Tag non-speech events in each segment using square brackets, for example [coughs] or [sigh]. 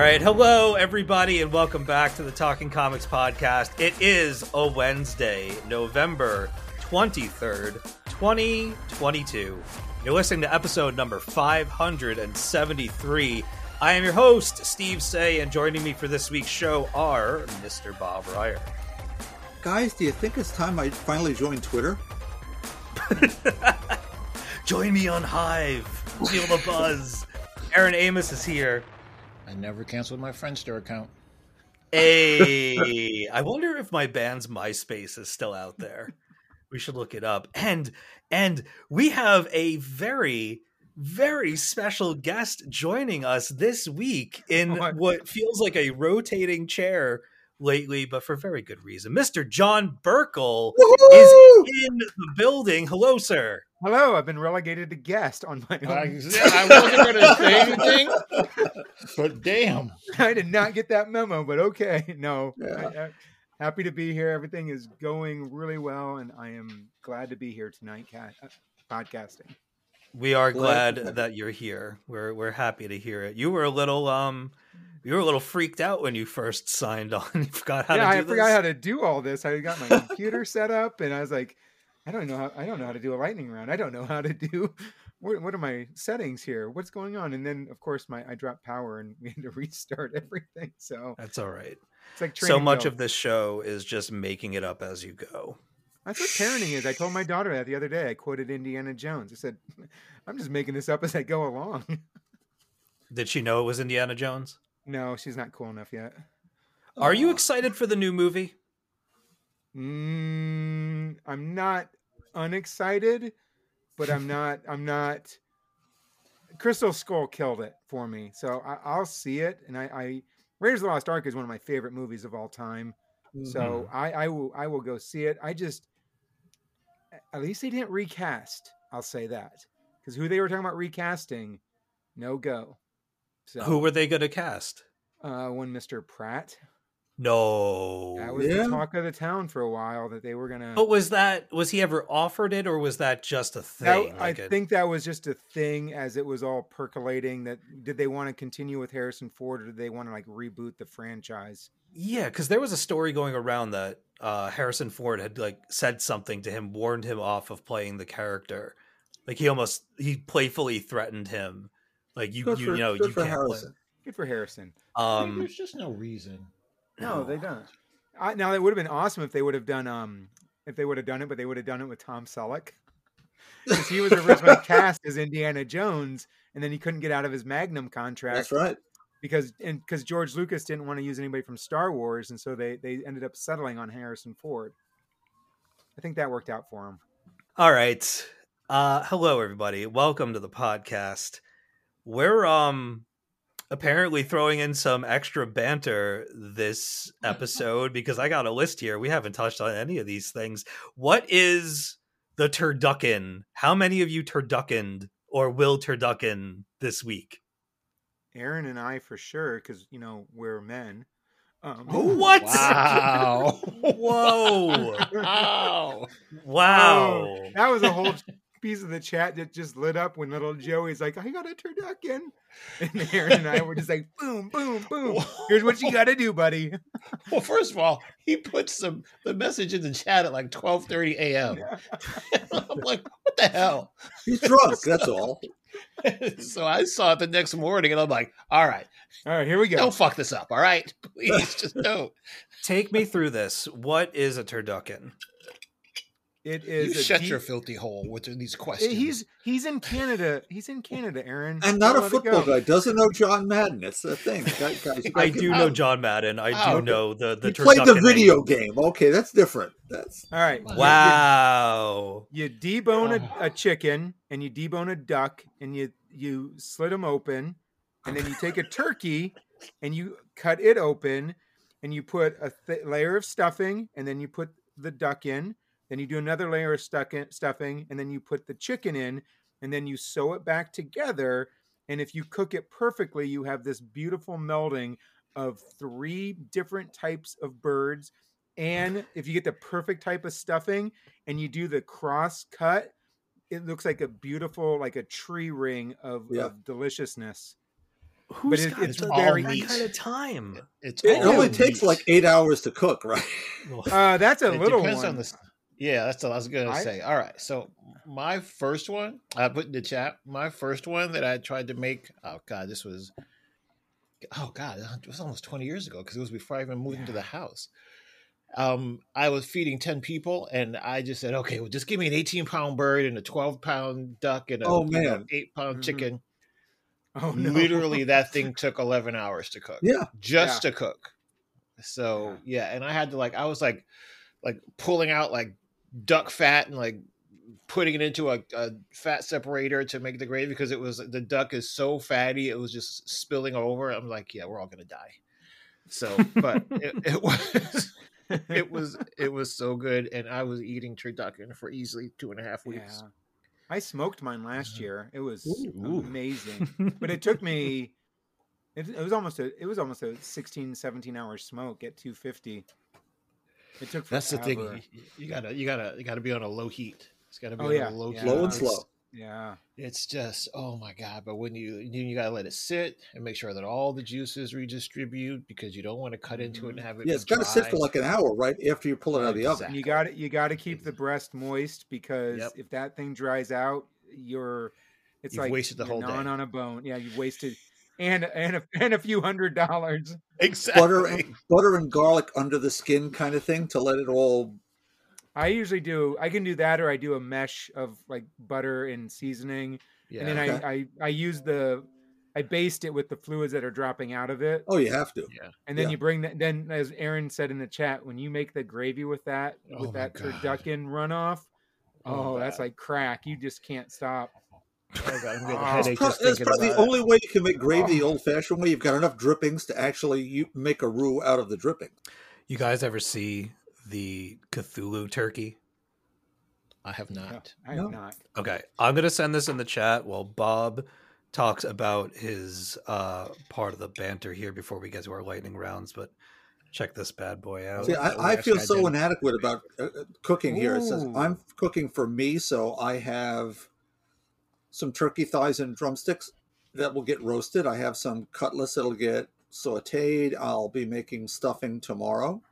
right, hello everybody, and welcome back to the Talking Comics podcast. It is a Wednesday, November twenty third, twenty twenty two. You're listening to episode number five hundred and seventy three. I am your host, Steve Seigh, and joining me for this week's show are Mr. Bob Reyer. Guys, do you think it's time I finally joined Twitter? [laughs] Join me on Hive. Feel the buzz. Aaron Amos is here. I never canceled my Friendster account. Hey, I wonder if my band's MySpace is still out there. We should look it up. And and we have a very very special guest joining us this week in What? what feels like a rotating chair lately, but for very good reason. Mr. John Burkle is in the building. Hello, sir. Hello, I've been relegated to guest on my I, own. I wasn't going to say [laughs] anything, but damn. I did not get that memo, but okay. No, Yeah. I- I- happy to be here. Everything is going really well, and I am glad to be here tonight, cat, uh, podcasting. We are glad Glad- that you're here. We're we're happy to hear it. You were a little um you were a little freaked out when you first signed on. [laughs] You forgot how yeah, to do I this. forgot how to do all this. I got my [laughs] computer set up, and I was like, I don't know how. I don't know how to do a lightning round. I don't know how to do. [laughs] What, what are my settings here? What's going on? And then, of course, my I dropped power, and we had to restart everything. So That's all right. it's like So much of this show is just making it up as you go. That's what parenting is. I told my daughter that the other day. I quoted Indiana Jones. I said, I'm just making this up as I go along. Did she know it was Indiana Jones? No, she's not cool enough yet. Are you excited for the new movie? Mm, I'm not unexcited, but I'm [laughs] not, I'm not. Crystal Skull killed it for me. So I, I'll see it. And I, I, Raiders of the Lost Ark is one of my favorite movies of all time. So I, I will, I will go see it. I just, at least they didn't recast. I'll say that because who they were talking about recasting, no go. So Who were they going to cast? uh, one Mr. Pratt. No. That was Yeah. the talk of the town for a while that they were gonna. But was that was he ever offered it or was that just a thing? I Like a- think that was just a thing as it was all percolating. That did they want to continue with Harrison Ford or did they want to like reboot the franchise? Yeah, because there was a story going around that uh, Harrison Ford had like said something to him, warned him off of playing the character. Like he almost he playfully threatened him. Like you, Good you, for, know, good you for can't Harrison. Good for Harrison. play. I Um, there's just no reason. No, they don't. I, now it would have been awesome if they would have done um if they would have done it, but they would have done it with Tom Selleck [laughs] because he was originally cast as Indiana Jones, and then he couldn't get out of his Magnum contract. That's right. because and because George Lucas didn't want to use anybody from Star Wars, and so they they ended up settling on Harrison Ford. I think that worked out for him. all right. Uh, hello, everybody. Welcome to the podcast. We're um apparently throwing in some extra banter this [laughs] episode because I got a list here. We haven't touched on any of these things. What is the turducken? How many of you turduckened or will turducken this week? Aaron and I for sure, because you know we're men. Um, [laughs] What? Wow. [laughs] Whoa! wow. Wow! Oh, that was a whole piece of the chat that just lit up when little [laughs] Joey's like, "I got a turducken," [laughs] and Aaron and I were just like, "Boom, boom, boom! Here's what you [laughs] got to do, buddy." Well, first of all, he puts some the message in the chat at like 12:30 a.m. I'm like, what the hell? He's drunk. That's all. so I saw it the next morning, and I'm like, all right, All right, here we go. don't fuck this up, all right? Please, just don't. Take me through this. What is a turducken? It You a shut deep- your filthy hole with these Eh, questions. He's he's in Canada. He's in Canada, Aaron. And not Don't a football guy. Doesn't know John Madden. It's the thing. Guys, [laughs] guys, I do Oh. know John Madden. I do Oh, okay. know the the He played the video angle. game. Okay, that's different. That's All right. Wow. Wow. You debone Oh. a, a chicken and you debone a duck and you you slit them open, and then you take a turkey and you cut it open, and you put a th- layer of stuffing, and then you put the duck in. Then you do another layer of stuck in, stuffing, and then you put the chicken in, and then you sew it back together. And if you cook it perfectly, you have this beautiful melding of three different types of birds. And if you get the perfect type of stuffing and you do the cross cut, it looks like a beautiful, like a tree ring of, Yeah. of deliciousness. Who's it- got it's the- very that kind of time? It's it only meat. takes like eight hours to cook, right? Uh, that's a it little depends one. on the. Yeah, that's what I was gonna I- say. All right, so my first one I put in the chat. My first one that I tried to make. Oh God, this was. Oh God, it was almost twenty years ago because it was before I even moved into the house. Um, I was feeding ten people, and I just said, "Okay, well, just give me an eighteen pound bird and a twelve pound duck and a Oh, you know, man. eight pound Mhm. chicken." oh no! Literally, that [laughs] thing took eleven hours to cook Yeah. just to cook. So yeah, and I had to like I was like like pulling out like duck fat and like putting it into a, a fat separator to make the gravy because it was the duck is so fatty it was just spilling over. I'm like, yeah, we're all gonna die. So, [laughs] but it, it was it was it was so good, and I was eating turducken for easily two and a half weeks. Yeah. I smoked mine last Uh-huh. year. It was Ooh. amazing. [laughs] but it took me it, it was almost a it was almost a 16 17 hour smoke at 250 it took That's the thing. You, you gotta you gotta you gotta be on a low heat. It's gotta be Oh, on yeah. a low Yeah. heat. Slow and slow. yeah It's just oh my god! But when you you, you gotta let it sit and make sure that all the juices redistribute because you don't want to cut into it mm-hmm. and have it. Yeah, it's got to sit for like an hour, right after you pull it out of the oven. you got to you got to keep the breast moist because Yep. if that thing dries out you're it's You've like wasted the you're whole day. on a bone yeah you've wasted and and a, and a few hundred dollars exactly. Butter, and, butter and garlic under the skin, kind of thing, to let it all. i usually do i can do that or i do a mesh of like butter and seasoning yeah. and then Okay. I, I I use the I baste it with the fluids that are dropping out of it, Oh, you have to. Yeah. And then yeah. you bring that. Then, as Aaron said in the chat, when you make the gravy with that Oh with my that God. turducken runoff, Oh, oh, that's like crack. You just can't stop. Oh, God, I'm getting a Oh. That's, headache pro- that's probably the it. only way you can make gravy the old-fashioned way. You've got enough drippings to actually you make a roux out of the dripping. You guys ever see the Cthulhu turkey? I have not. I No. have not. Okay, I'm gonna send this in the chat while Bob talks about his uh part of the banter here before we get to our lightning rounds. But check this bad boy out. See, Oh, I, I feel so inadequate about uh, uh, cooking here. It says I'm cooking for me, so I have some turkey thighs and drumsticks that will get roasted. I have some cutlets that'll get sautéed. I'll be making stuffing tomorrow,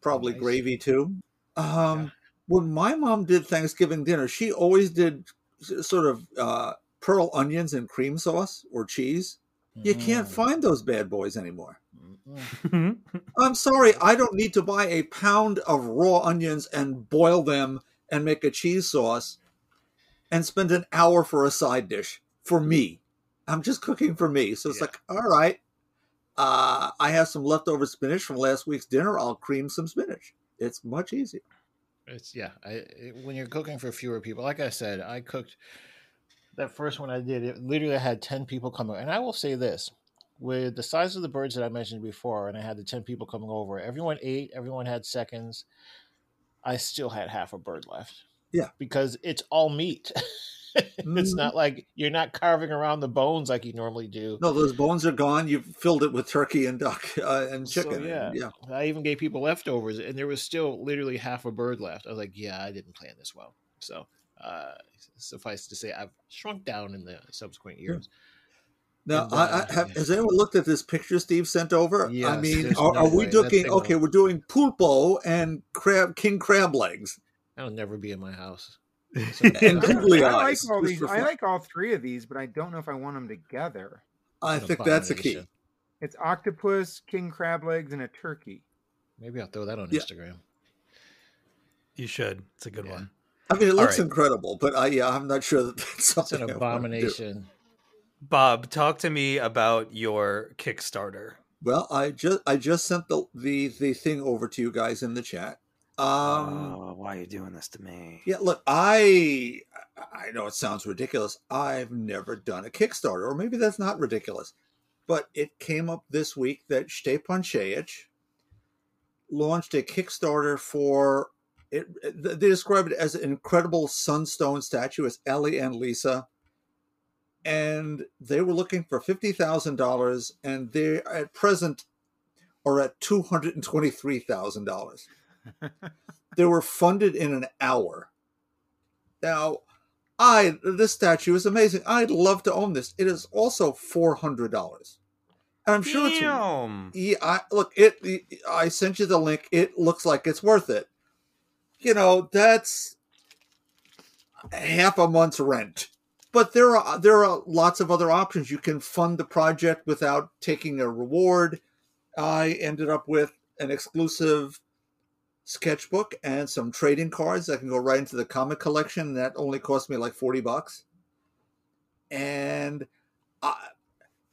probably Nice. gravy too. Um, Yeah. When my mom did Thanksgiving dinner, she always did sort of uh, pearl onions and cream sauce or cheese. You can't Mm, find those bad boys anymore. [laughs] I'm sorry, I don't need to buy a pound of raw onions and boil them and make a cheese sauce and spend an hour for a side dish for me. I'm just cooking for me. So it's Yeah. like, all right, uh, I have some leftover spinach from last week's dinner. I'll cream some spinach. It's much easier. It's yeah. I it, when you're cooking for fewer people, like I said, I cooked that first one I did. It literally had ten people coming, and I will say this: with the size of the birds that I mentioned before, and I had the ten people coming over, everyone ate, everyone had seconds. I still had half a bird left. Yeah. because it's all meat. [laughs] it's Mhm. not like you're not carving around the bones like you normally do. No, those bones are gone. You've filled it with turkey and duck [laughs] uh, and So, chicken. yeah. And, yeah. I even gave people leftovers, and there was still literally half a bird left. I was like, "Yeah, I didn't plan this well." So, uh, suffice to say, I've shrunk down in the subsequent years. Now, And, I, uh, I have, yeah. has anyone looked at this picture Steve sent over? I mean, are, no are we looking? Okay, we're doing pulpo and crab, king crab legs. That'll never be in my house. [laughs] And googly I like all these. I like all three of these, but I don't know if I want them together. I think that's a key. It's octopus, king crab legs, and a turkey. Maybe I'll throw that on Yeah. Instagram. You should. It's a good Yeah. one. I mean, it looks right. incredible, but I, yeah, I'm not sure that [laughs] that's something. It's something an I wanna do. abomination. Bob, talk to me about your Kickstarter. Well, I just I just sent the the the thing over to you guys in the chat. Um, oh, why are you doing this to me? Yeah, look, I I know it sounds ridiculous. I've never done a Kickstarter, or maybe that's not ridiculous, but it came up this week that Stjepan Sejic launched a Kickstarter for it. They describe it as an incredible sunstone statue. It's Ellie and Lisa, and they were looking for fifty thousand dollars, and they at present are at two hundred and twenty three thousand dollars they were funded in an hour. Now, I this statue is amazing. I'd love to own this. It is also four hundred dollars, and I'm sure it's Damn. yeah. I, look, it. I sent you the link. It looks like it's worth it. You know, that's half a month's rent. But there are there are lots of other options. You can fund the project without taking a reward. I ended up with an exclusive sketchbook and some trading cards that can go right into the comic collection. That only cost me like forty bucks. And I,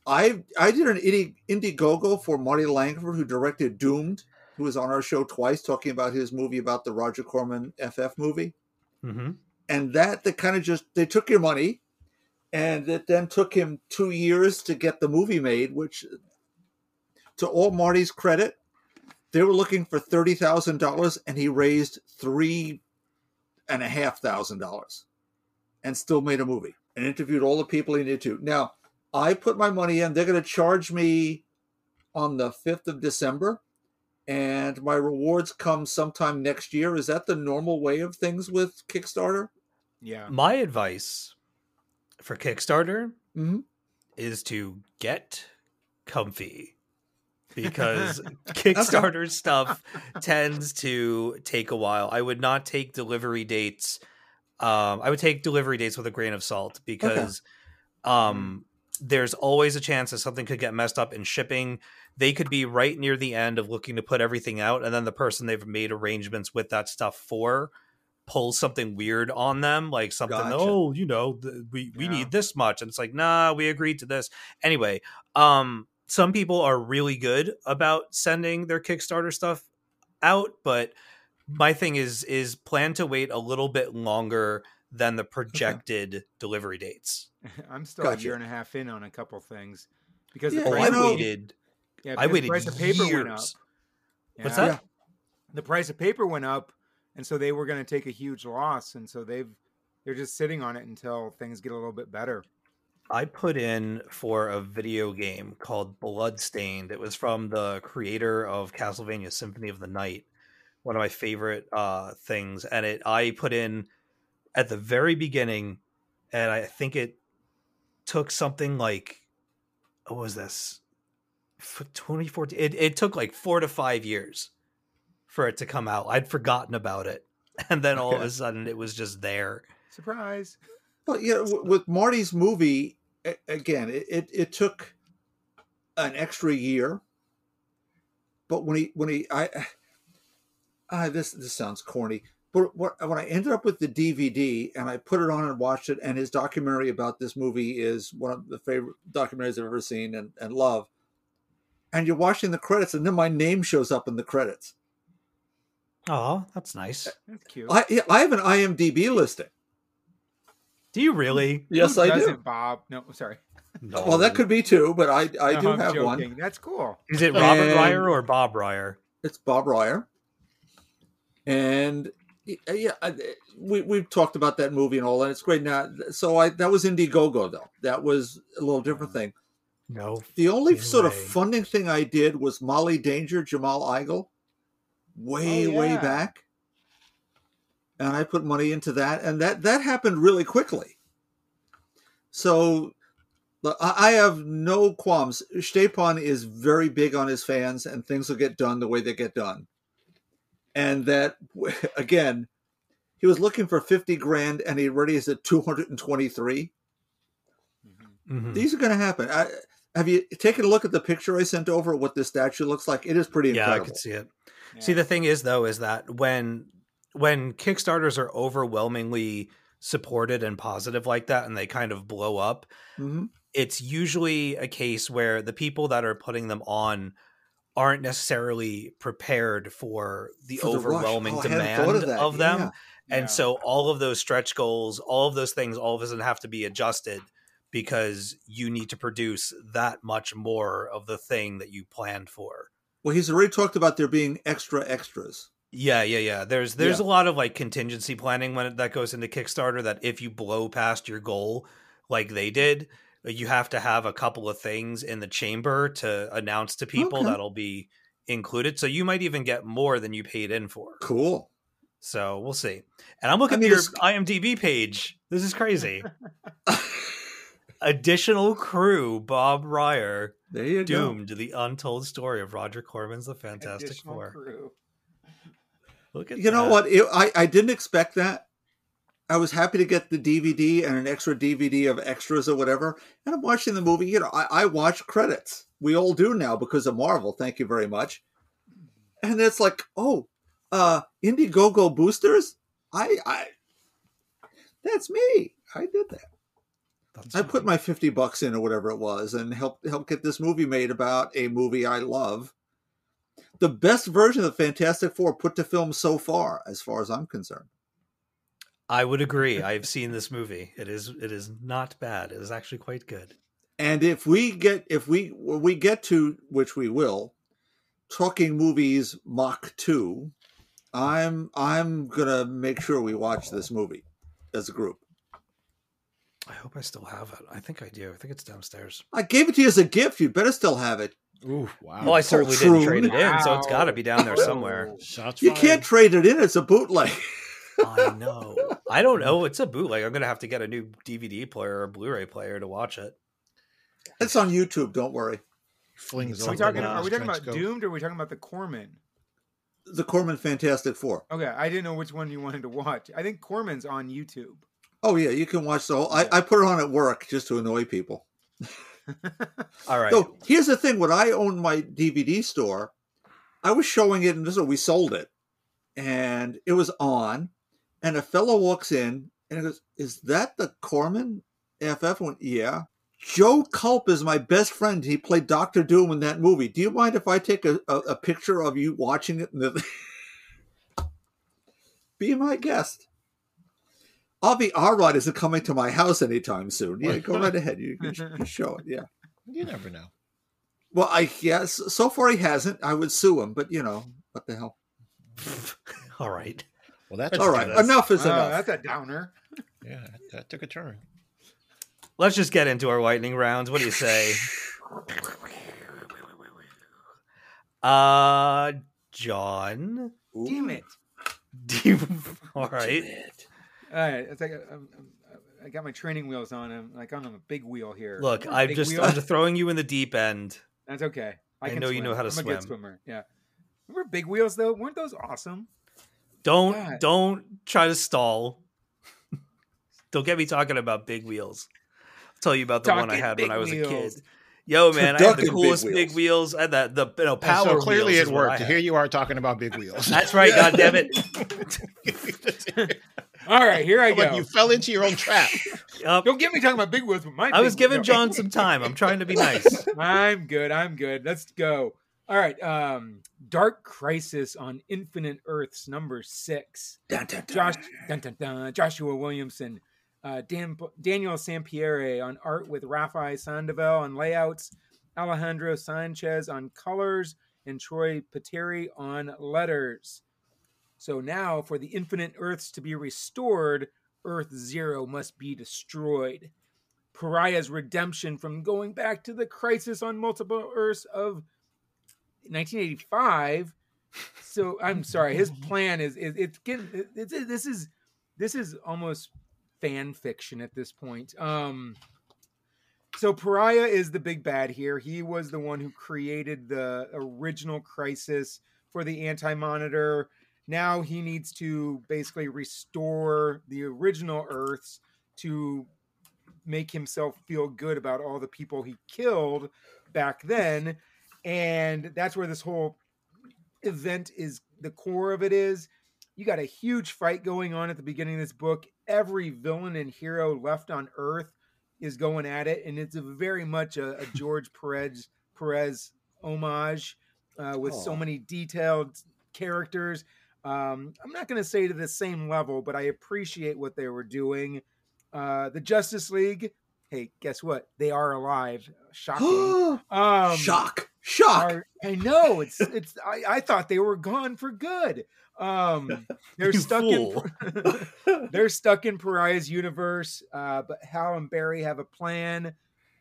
I, I did an Indie, Indiegogo for Marty Langford, who directed Doomed, who was on our show twice talking about his movie about the Roger Corman FF movie. hmm And that they kind of just they took your money, and it then took him two years to get the movie made. Which, to all Marty's credit, they were looking for thirty thousand dollars, and he raised three and a half thousand dollars, and still made a movie and interviewed all the people he needed to. Now, I put my money in. They're going to charge me on the fifth of December, and my rewards come sometime next year. Is that the normal way of things with Kickstarter? Yeah. My advice for Kickstarter Mm-hmm. is to get comfy because [laughs] Kickstarter [laughs] stuff tends to take a while. I would not take delivery dates. Um, I would take delivery dates with a grain of salt because um, there's always a chance that something could get messed up in shipping. They could be right near the end of looking to put everything out, and then the person they've made arrangements with that stuff for pulls something weird on them, like something. Gotcha. Oh, you know, th- we we Yeah. need this much, and it's like, nah, we agreed to this anyway. Um, some people are really good about sending their Kickstarter stuff out, but my thing is is plan to wait a little bit longer than the projected delivery dates. [laughs] I'm still Gotcha. a year and a half in on a couple things because Yeah, the price I of, waited. yeah, I waited the price of paper years. went up. What's Yeah. that? The price of paper went up, and so they were going to take a huge loss, and so they've they're just sitting on it until things get a little bit better. I put in for a video game called Bloodstained. It was from the creator of Castlevania Symphony of the Night, one of my favorite uh, things. And it I put in at the very beginning, and I think it took something like what was this? For 2014, it, it took like four to five years for it to come out. I'd forgotten about it, [laughs] and then all of a sudden it was just there. Surprise! [laughs] Well, you know, w- with Marty's movie, a- again, it, it, it took an extra year. But when he when he I ah this this sounds corny, but what, when I ended up with the DVD and I put it on and watched it, and his documentary about this movie is one of the favorite documentaries I've ever seen and, and love. And you're watching the credits, and then my name shows up in the credits. Oh, that's nice. That's cute. I I have an IMDb listing. Do you really? Yes, Who I do. doesn't, Bob. No, sorry. No. [laughs] Well, that could be too, but I I No, do I'm have one. That's cool. Is it Robert And- Reyer or Bob Reyer? It's Bob Reyer, and yeah, I- we we've talked about that movie and all, and it's great. Now, so I that was Indiegogo though. That was a little different thing. No. The only No sort of way. funding thing I did was Molly Danger, Jamal Igle, way Oh, way back, and I put money into that, and that that happened really quickly. So. I I have no qualms. Stjepan is very big on his fans, and things will get done the way they get done. And that, [laughs] again, he was looking for 50 grand and he already is at 223. Mhm. These are going to happen. I, have you taken a look at the picture I sent over what this statue looks like? It is pretty Yeah, I incredible. could see it. Yeah. See, the thing is, though, is that when when Kickstarters are overwhelmingly supported and positive like that and they kind of blow up, hmm it's usually a case where the people that are putting them on aren't necessarily prepared for the For the overwhelming Oh, demand of, of them. Yeah. And Yeah. so all of those stretch goals, all of those things, all of a sudden have to be adjusted because you need to produce that much more of the thing that you planned for. Well, he's already talked about there being extra extras. Yeah, yeah, yeah. There's there's Yeah. a lot of like contingency planning when it, that goes into Kickstarter. That if you blow past your goal, like they did, uh, you have to have a couple of things in the chamber to announce to people Okay. that'll be included. So you might even get more than you paid in for. Cool. So we'll see. And I'm looking I mean, at your IMDb page. This is crazy. [laughs] Additional crew: Bob Reyer, There you go. doomed. The untold story of Roger Corman's The Fantastic Additional Four. crew. Look at You know what? It, I I didn't expect that. I was happy to get the DVD and an extra DVD of extras or whatever. And I'm watching the movie. You know, I, I watch credits. We all do now because of Marvel. Thank you very much. And it's like, oh, uh, Indiegogo boosters. I I. That's me. I did that. That's I put my fifty bucks in or whatever it was, and helped help get this movie made about a movie I love. The best version of the Fantastic Four put to film so far, as far as I'm concerned. I would agree. I've seen this movie. It is it is not bad. It is actually quite good. And if we get if we we get to which we will, talking movies Mach two, I'm I'm gonna make sure we watch this movie as a group. I hope I still have it. I think I do. I think it's downstairs. I gave it to you as a gift. You'd better still have it. Ooh, wow. Well, I certainly didn't trade it in, so it's got to be down there somewhere. Shots You fired. can't trade it in. It's a bootleg. I [laughs] know. I don't know. It's a bootleg. I'm gonna have to get a new DVD player or Blu-ray player to watch it. It's on YouTube. Don't worry. Flings Are we talking? Are we talking about coat. Doomed or are we talking about the Corman? The Corman Fantastic Four. Okay, I didn't know which one you wanted to watch. I think Corman's on YouTube. Oh yeah, you can watch the whole. I, I put it on at work just to annoy people. [laughs] All right. So here's the thing: when I owned my DVD store, I was showing it, and this is we sold it, and it was on, and a fellow walks in and goes, "Is that the Corman FF?" Went, "Yeah." Joe Culp is my best friend. He played Doctor Doom in that movie. Do you mind if I take a, a, a picture of you watching it? [laughs] Be my guest. Avi Arad isn't coming to my house anytime soon. Yeah, go right ahead. You can [laughs] show it. Yeah. You never know. Well, I guess So far, he hasn't. I would sue him, but you know what the hell. [laughs] All right. Well, that's All right, this. enough is Oh, enough. that's a downer. Yeah, that took a turn. Let's just get into our lightning rounds. What do you say? [laughs] Uh, John. Damn it! Do you, all right. All right, it's like I'm, I'm, I got my training wheels on. I'm like on a big wheel here. Look, Big I'm just wheel. I'm just throwing you in the deep end. [laughs] That's okay. I can know you know how to I'm a swim. good swimmer. Yeah. Remember big wheels though? Weren't those awesome? Don't God. don't try to stall. [laughs] don't get me talking about big wheels. I'll tell you about the one I had when I was a kid. Yo, man, I had the coolest big wheels. wheels. I had that the you know And power. so clearly wheels it is worked. Here you are talking about big wheels. That's right. God damn it. All right, here I [laughs] go. like you fell into your own trap. [laughs] Yup. Don't get me talking about big wheels with my. I was giving no. John some time. I'm trying to be nice. [laughs] I'm good. I'm good. Let's go. All right. Um, Dark Crisis on Infinite Earths, number six. Dun, dun, dun. Josh, dun, dun, dun, Joshua Williamson, uh, Dan, Daniel Sampere on art with Rafael Sandoval on layouts, Alejandro Sanchez on colors, and Troy Peteri on letters. So now, for the Infinite Earths to be restored, Earth Zero must be destroyed. Pariah's redemption from going back to the crisis on multiple Earths of 1985. So I'm sorry, his [laughs] plan is, is it's getting it's, it's, this is this is almost fan fiction at this point. Um, so Pariah is the big bad here. He was the one who created the original crisis for the Anti Monitor. Now he needs to basically restore the original Earths to make himself feel good about all the people he killed back then. And that's where this whole event is the core of it is You got a huge fight going on at the beginning of this book. Every villain and hero left on Earth is going at it, and it's a very much a, a [laughs] George Perez Perez homage uh, with so many detailed characters. Um, I'm not going to say to the same level, but I appreciate what they were doing. Uh, the Justice League, hey, guess what? They are alive. Shocking. [gasps] um, Shock. Shock. are- I know it's [laughs] it's. I, I thought they were gone for good. Um, [laughs] they're stuck fool. in. [laughs] they're stuck in Pariah's universe, uh, but Hal and Barry have a plan.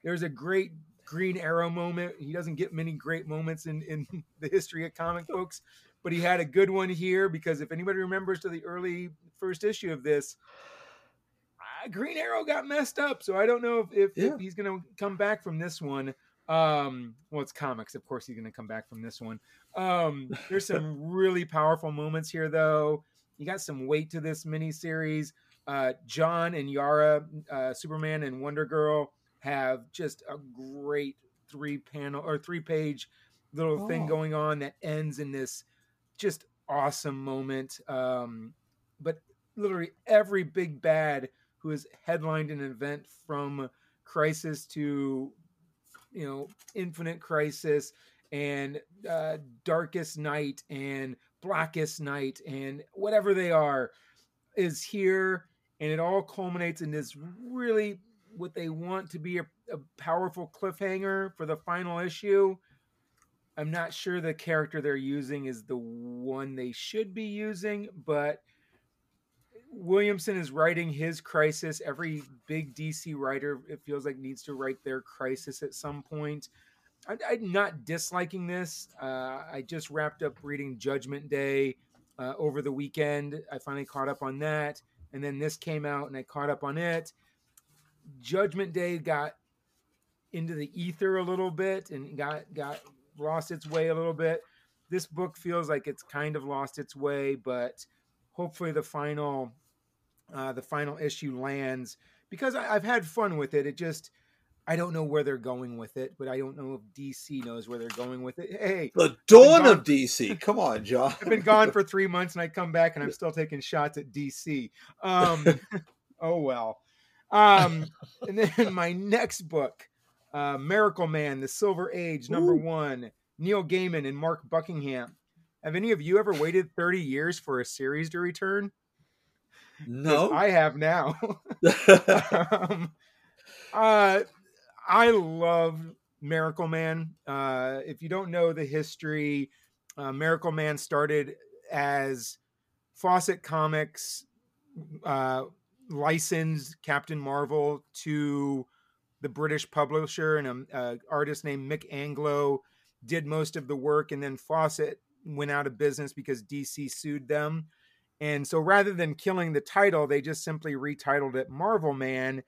There's a great Green Arrow moment. He doesn't get many great moments in, in the history of comic books, but he had a good one here because if anybody remembers to the early first issue of this, uh, Green Arrow got messed up. So I don't know if, if, Yeah. if he's going to come back from this one. Um, well, it's comics. Of course, he's going to come back from this one. Um, there's some [laughs] really powerful moments here, though. You got some weight to this miniseries. Uh, Jon and Yara, uh, Superman and Wonder Girl, have just a great three panel or three page little thing Oh. going on that ends in this just awesome moment. Um, but literally every big bad who has headlined an event from Crisis to you know Infinite Crisis and uh, Darkest Night and Blackest Night and whatever they are is here, and it all culminates in this really what they want to be a, a powerful cliffhanger for the final issue. I'm not sure the character they're using is the one they should be using, but Williamson is writing his crisis. Every big DC writer, it feels like, needs to write their crisis at some point. I, I'm not disliking this. Uh, I just wrapped up reading Judgment Day uh, over the weekend. I finally caught up on that. And then this came out and I caught up on it. Judgment Day got into the ether a little bit and got got lost its way a little bit. This book feels like it's kind of lost its way, but hopefully the final uh, the final issue lands because I, I've had fun with it. It just I don't know where they're going with it, but I don't know if DC knows where they're going with it. Hey, The dawn of DC. Come on, John. I've been gone for [laughs] three months and I come back and I'm still taking shots at DC. Um, [laughs] oh well. Um, and then [laughs] my next book, uh, Miracle Man: The Silver Age, number Ooh. one, Neil Gaiman and Mark Buckingham. Have any of you ever waited 30 years for a series to return? No. I have now. [laughs] um, uh, I love Miracle Man. Uh, if you don't know the history, uh, Miracle Man started as Fawcett Comics uh, licensed Captain Marvel to the British publisher and an uh, artist named Mick Anglo did most of the work, and then Fawcett went out of business because DC sued them. And so rather than killing the title, they just simply retitled it Marvel Man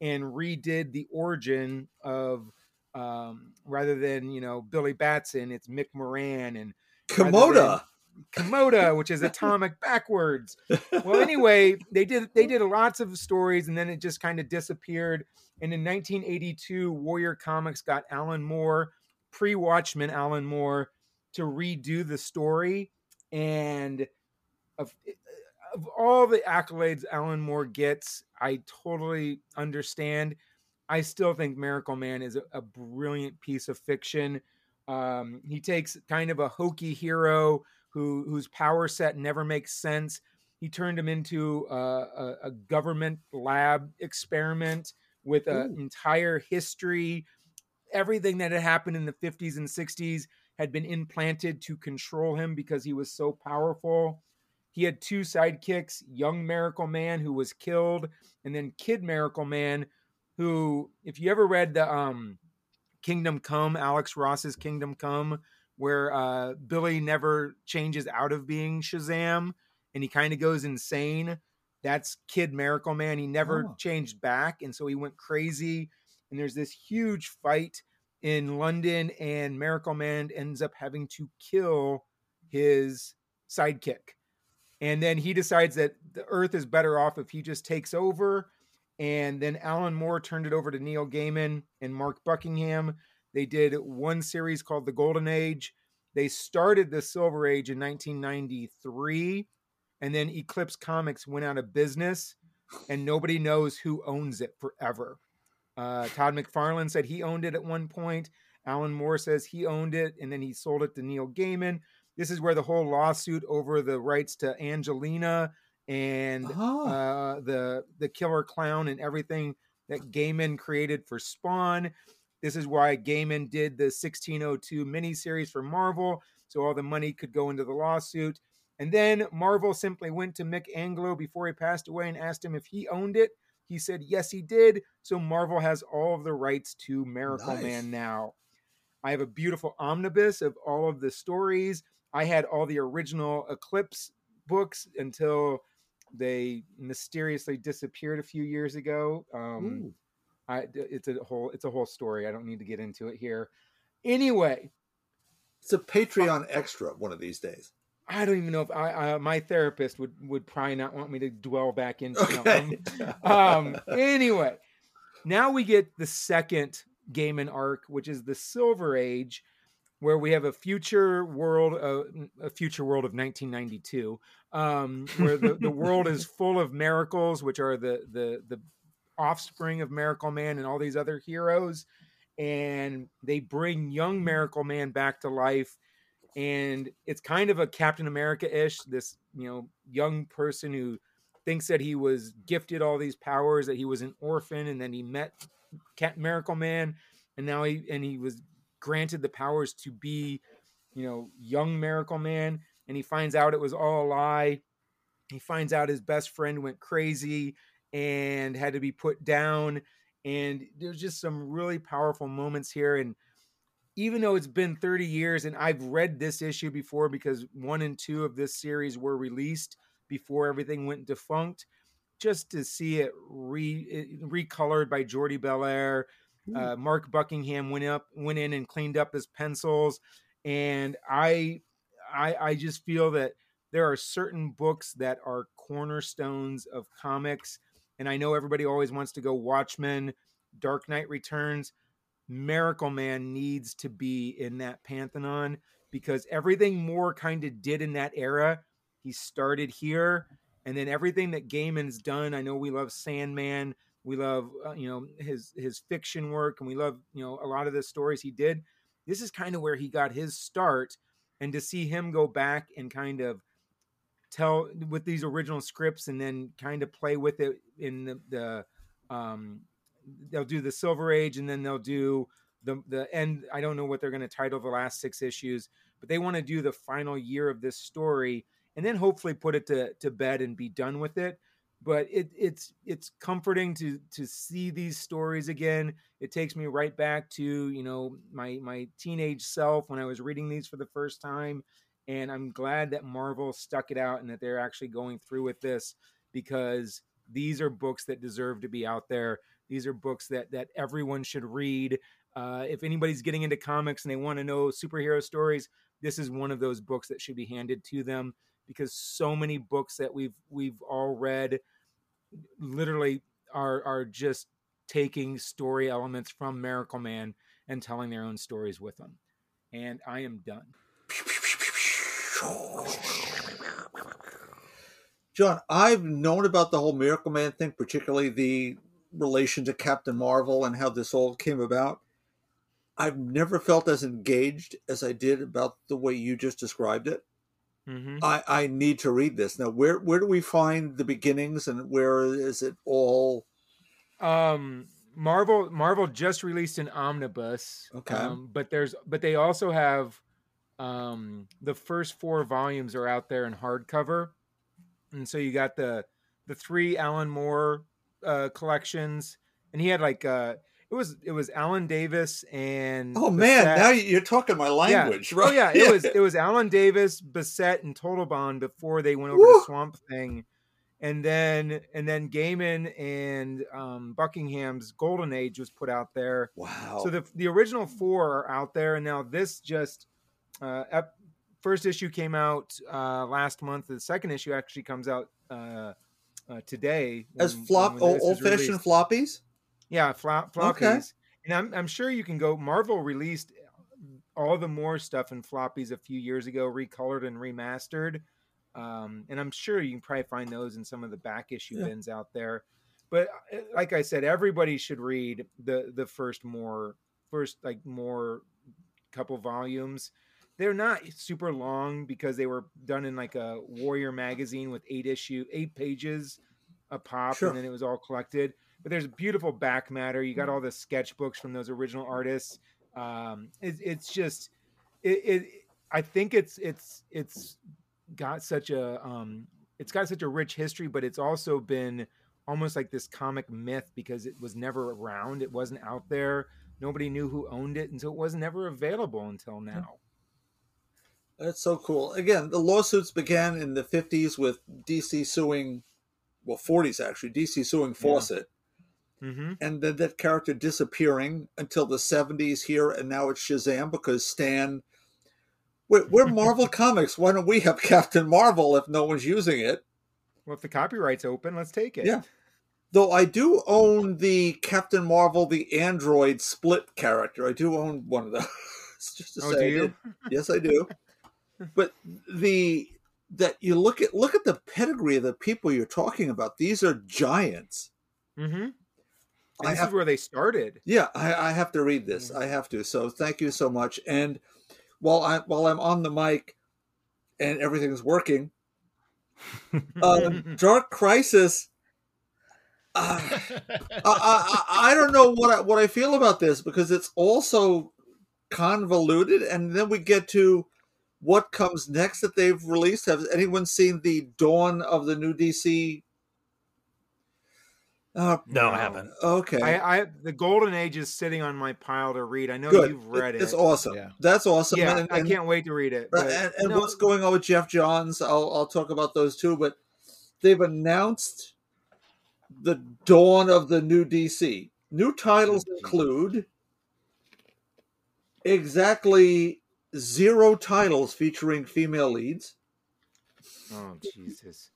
and redid the origin of um, rather than, you know, Billy Batson, it's Mick Moran and Kimota. Kimota, which is atomic backwards. Well, anyway, they did they did lots of stories and then it just kind of disappeared. And in 1982, Warrior Comics got Alan Moore, pre-Watchmen Alan Moore, to redo the story. And of of all the accolades Alan Moore gets, I totally understand. I still think Miracle Man is a, a brilliant piece of fiction. Um, he takes kind of a hokey hero who whose power set never makes sense. He turned him into a, a, government lab experiment with an entire history. Everything that had happened in the 50s and 60s had been implanted to control him because he was so powerful. He had two sidekicks, young Miracle Man who was killed, and then Kid Miracle Man, who, if you ever read the um, Kingdom Come, Alex Ross's Kingdom Come, where uh, Billy never changes out of being Shazam and he kind of goes insane. That's Kid Miracle Man. He never Oh. changed back, and so he went crazy. And there's this huge fight in London, and Miracle Man ends up having to kill his sidekick. And then he decides that the Earth is better off if he just takes over. And then Alan Moore turned it over to Neil Gaiman and Mark Buckingham. They did one series called The Golden Age. They started the Silver Age in 1993. and then Eclipse Comics went out of business, and nobody knows who owns it forever. Uh, Todd McFarlane said he owned it at one point. Alan Moore says he owned it, and then he sold it to Neil Gaiman. This is where the whole lawsuit over the rights to Angelina and Oh. uh, the the killer clown and everything that Gaiman created for Spawn. This is why Gaiman did the 1602 miniseries for Marvel, so all the money could go into the lawsuit. And then Marvel simply went to Mick Anglo before he passed away and asked him if he owned it. He said yes, he did. So Marvel has all of the rights to Miracle Nice. Man now. I have a beautiful omnibus of all of the stories. I had all the original Eclipse books until they mysteriously disappeared a few years ago. Um. I, it's a whole it's a whole story. I don't need to get into it here. Anyway, It's a Patreon extra one of these days. I don't even know if I, uh, my therapist would would probably not want me to dwell back into. Okay. um, anyway, now we get the second Gaiman arc, which is the Silver Age, where we have a future world, uh, a future world of 1992, um, where the, the world is [laughs] full of miracles, which are the the the offspring of Miracle Man and all these other heroes, and they bring young Miracle Man back to life. And it's kind of a Captain America ish. This you know young person who thinks that he was gifted all these powers, that he was an orphan, and then he met Cat Miracle Man, and now he and he was granted the powers to be, you know, young Miracle Man, and he finds out it was all a lie. He finds out his best friend went crazy and had to be put down. And there's just some really powerful moments here. And even though it's been 30 years and I've read this issue before because one and two of this series were released before everything went defunct, just to see it re recolored by Jordie Bellaire. Uh, Mark Buckingham went up, went in and cleaned up his pencils, and I, I, I just feel that there are certain books that are cornerstones of comics, and I know everybody always wants to go Watchmen, Dark Knight Returns. Miracle Man needs to be in that pantheon because everything Moore kind of did in that era, he started here, and then everything that Gaiman's done. I know we love Sandman, we love uh, you know his his fiction work, and we love you know a lot of the stories he did. This is kind of where he got his start, and to see him go back and kind of tell with these original scripts and then kind of play with it in the, the um they'll do the silver age and then they'll do the the end i don't know what they're going to title the last six issues but they want to do the final year of this story and then hopefully put it to, to bed and be done with it. But it, it's it's comforting to to see these stories again. It takes me right back to you know my my teenage self when i was reading these for the first time and i'm glad that marvel stuck it out and that they're actually going through with this because these are books that deserve to be out there these are books that that everyone should read uh, if anybody's getting into comics and they want to know superhero stories this is one of those books that should be handed to them because so many books that we've we've all read literally are are just taking story elements from Miracle Man and telling their own stories with them. And I am done. [laughs] John, I've known about the whole Miracle Man thing, particularly the relation to Captain Marvel and how this all came about. I've never felt as engaged as I did about the way you just described it. Mm-hmm. I, I need to read this now. Where where do we find the beginnings, and where is it all? Um, Marvel Marvel just released an omnibus. Okay. Um, but there's but they also have um the first four volumes are out there in hardcover. And so you got the the three Alan Moore uh collections and he had like uh it was it was Alan Davis and Oh man, now you're talking my language, yeah. right? Oh yeah, it was [laughs] it was Alan Davis, Bissette, and Totleben before they went over Woo! to Swamp Thing, and then and then Gaiman and um, Buckingham's Golden Age was put out there. wow. So the the original four are out there, and now this just uh, ep- first issue came out uh, last month. The second issue actually comes out uh, uh, today. as flop when old, old fashioned floppies. Yeah, flop floppies. Okay. And I'm I'm sure you can go. Marvel released all the Moore stuff in floppies a few years ago, recolored and remastered. Um, and I'm sure you can probably find those in some of the back issue Yeah. bins out there. But uh, like I said, everybody should read the the first Moore first like Moore couple volumes. They're not super long because they were done in like a Warrior magazine with eight issue eight pages a pop, Sure. and then it was all collected. But there's beautiful back matter. You got all the sketchbooks from those original artists. Um, it, it's just it, it. I think it's it's it's got such a um, it's got such a rich history, but it's also been almost like this comic myth because it was never around. It wasn't out there. Nobody knew who owned it, and so it was never available until now. That's so cool. Again, the lawsuits began in the 50s with DC suing, well, 40s actually, DC suing Fawcett, Mm-hmm. and then that character disappearing until the 70s here, and now it's Shazam because Stan. We're, we're [laughs] Marvel Comics. Why don't we have Captain Marvel if no one's using it? Well, if the copyright's open, let's take it. Yeah. Though I do own the Captain Marvel, the android split character. I do own one of those. [laughs] Just to Oh, say, do you? Yes, I do. [laughs] But the that you look at look at the pedigree of the people you're talking about. These are giants. Mm-hmm. This have- is where they started. Yeah, I, I have to read this. I have to. So thank you so much. And while I while I'm on the mic and everything's working, [laughs] um, Dark Crisis. Uh, I, I, I don't know what I, what I feel about this because it's also convoluted, and then we get to what comes next that they've released. Has anyone seen the Dawn of the new DC? Uh, No, I haven't. okay, I, I the Golden Age is sitting on my pile to read. I know good. you've read it. It's awesome. Yeah. That's awesome. Yeah, And- I can't wait to read it. Uh, but and, and no, what's going on with Geoff Johns? I'll I'll talk about those too. But they've announced the dawn of the new DC. New titles include exactly zero titles featuring female leads. Oh Jesus!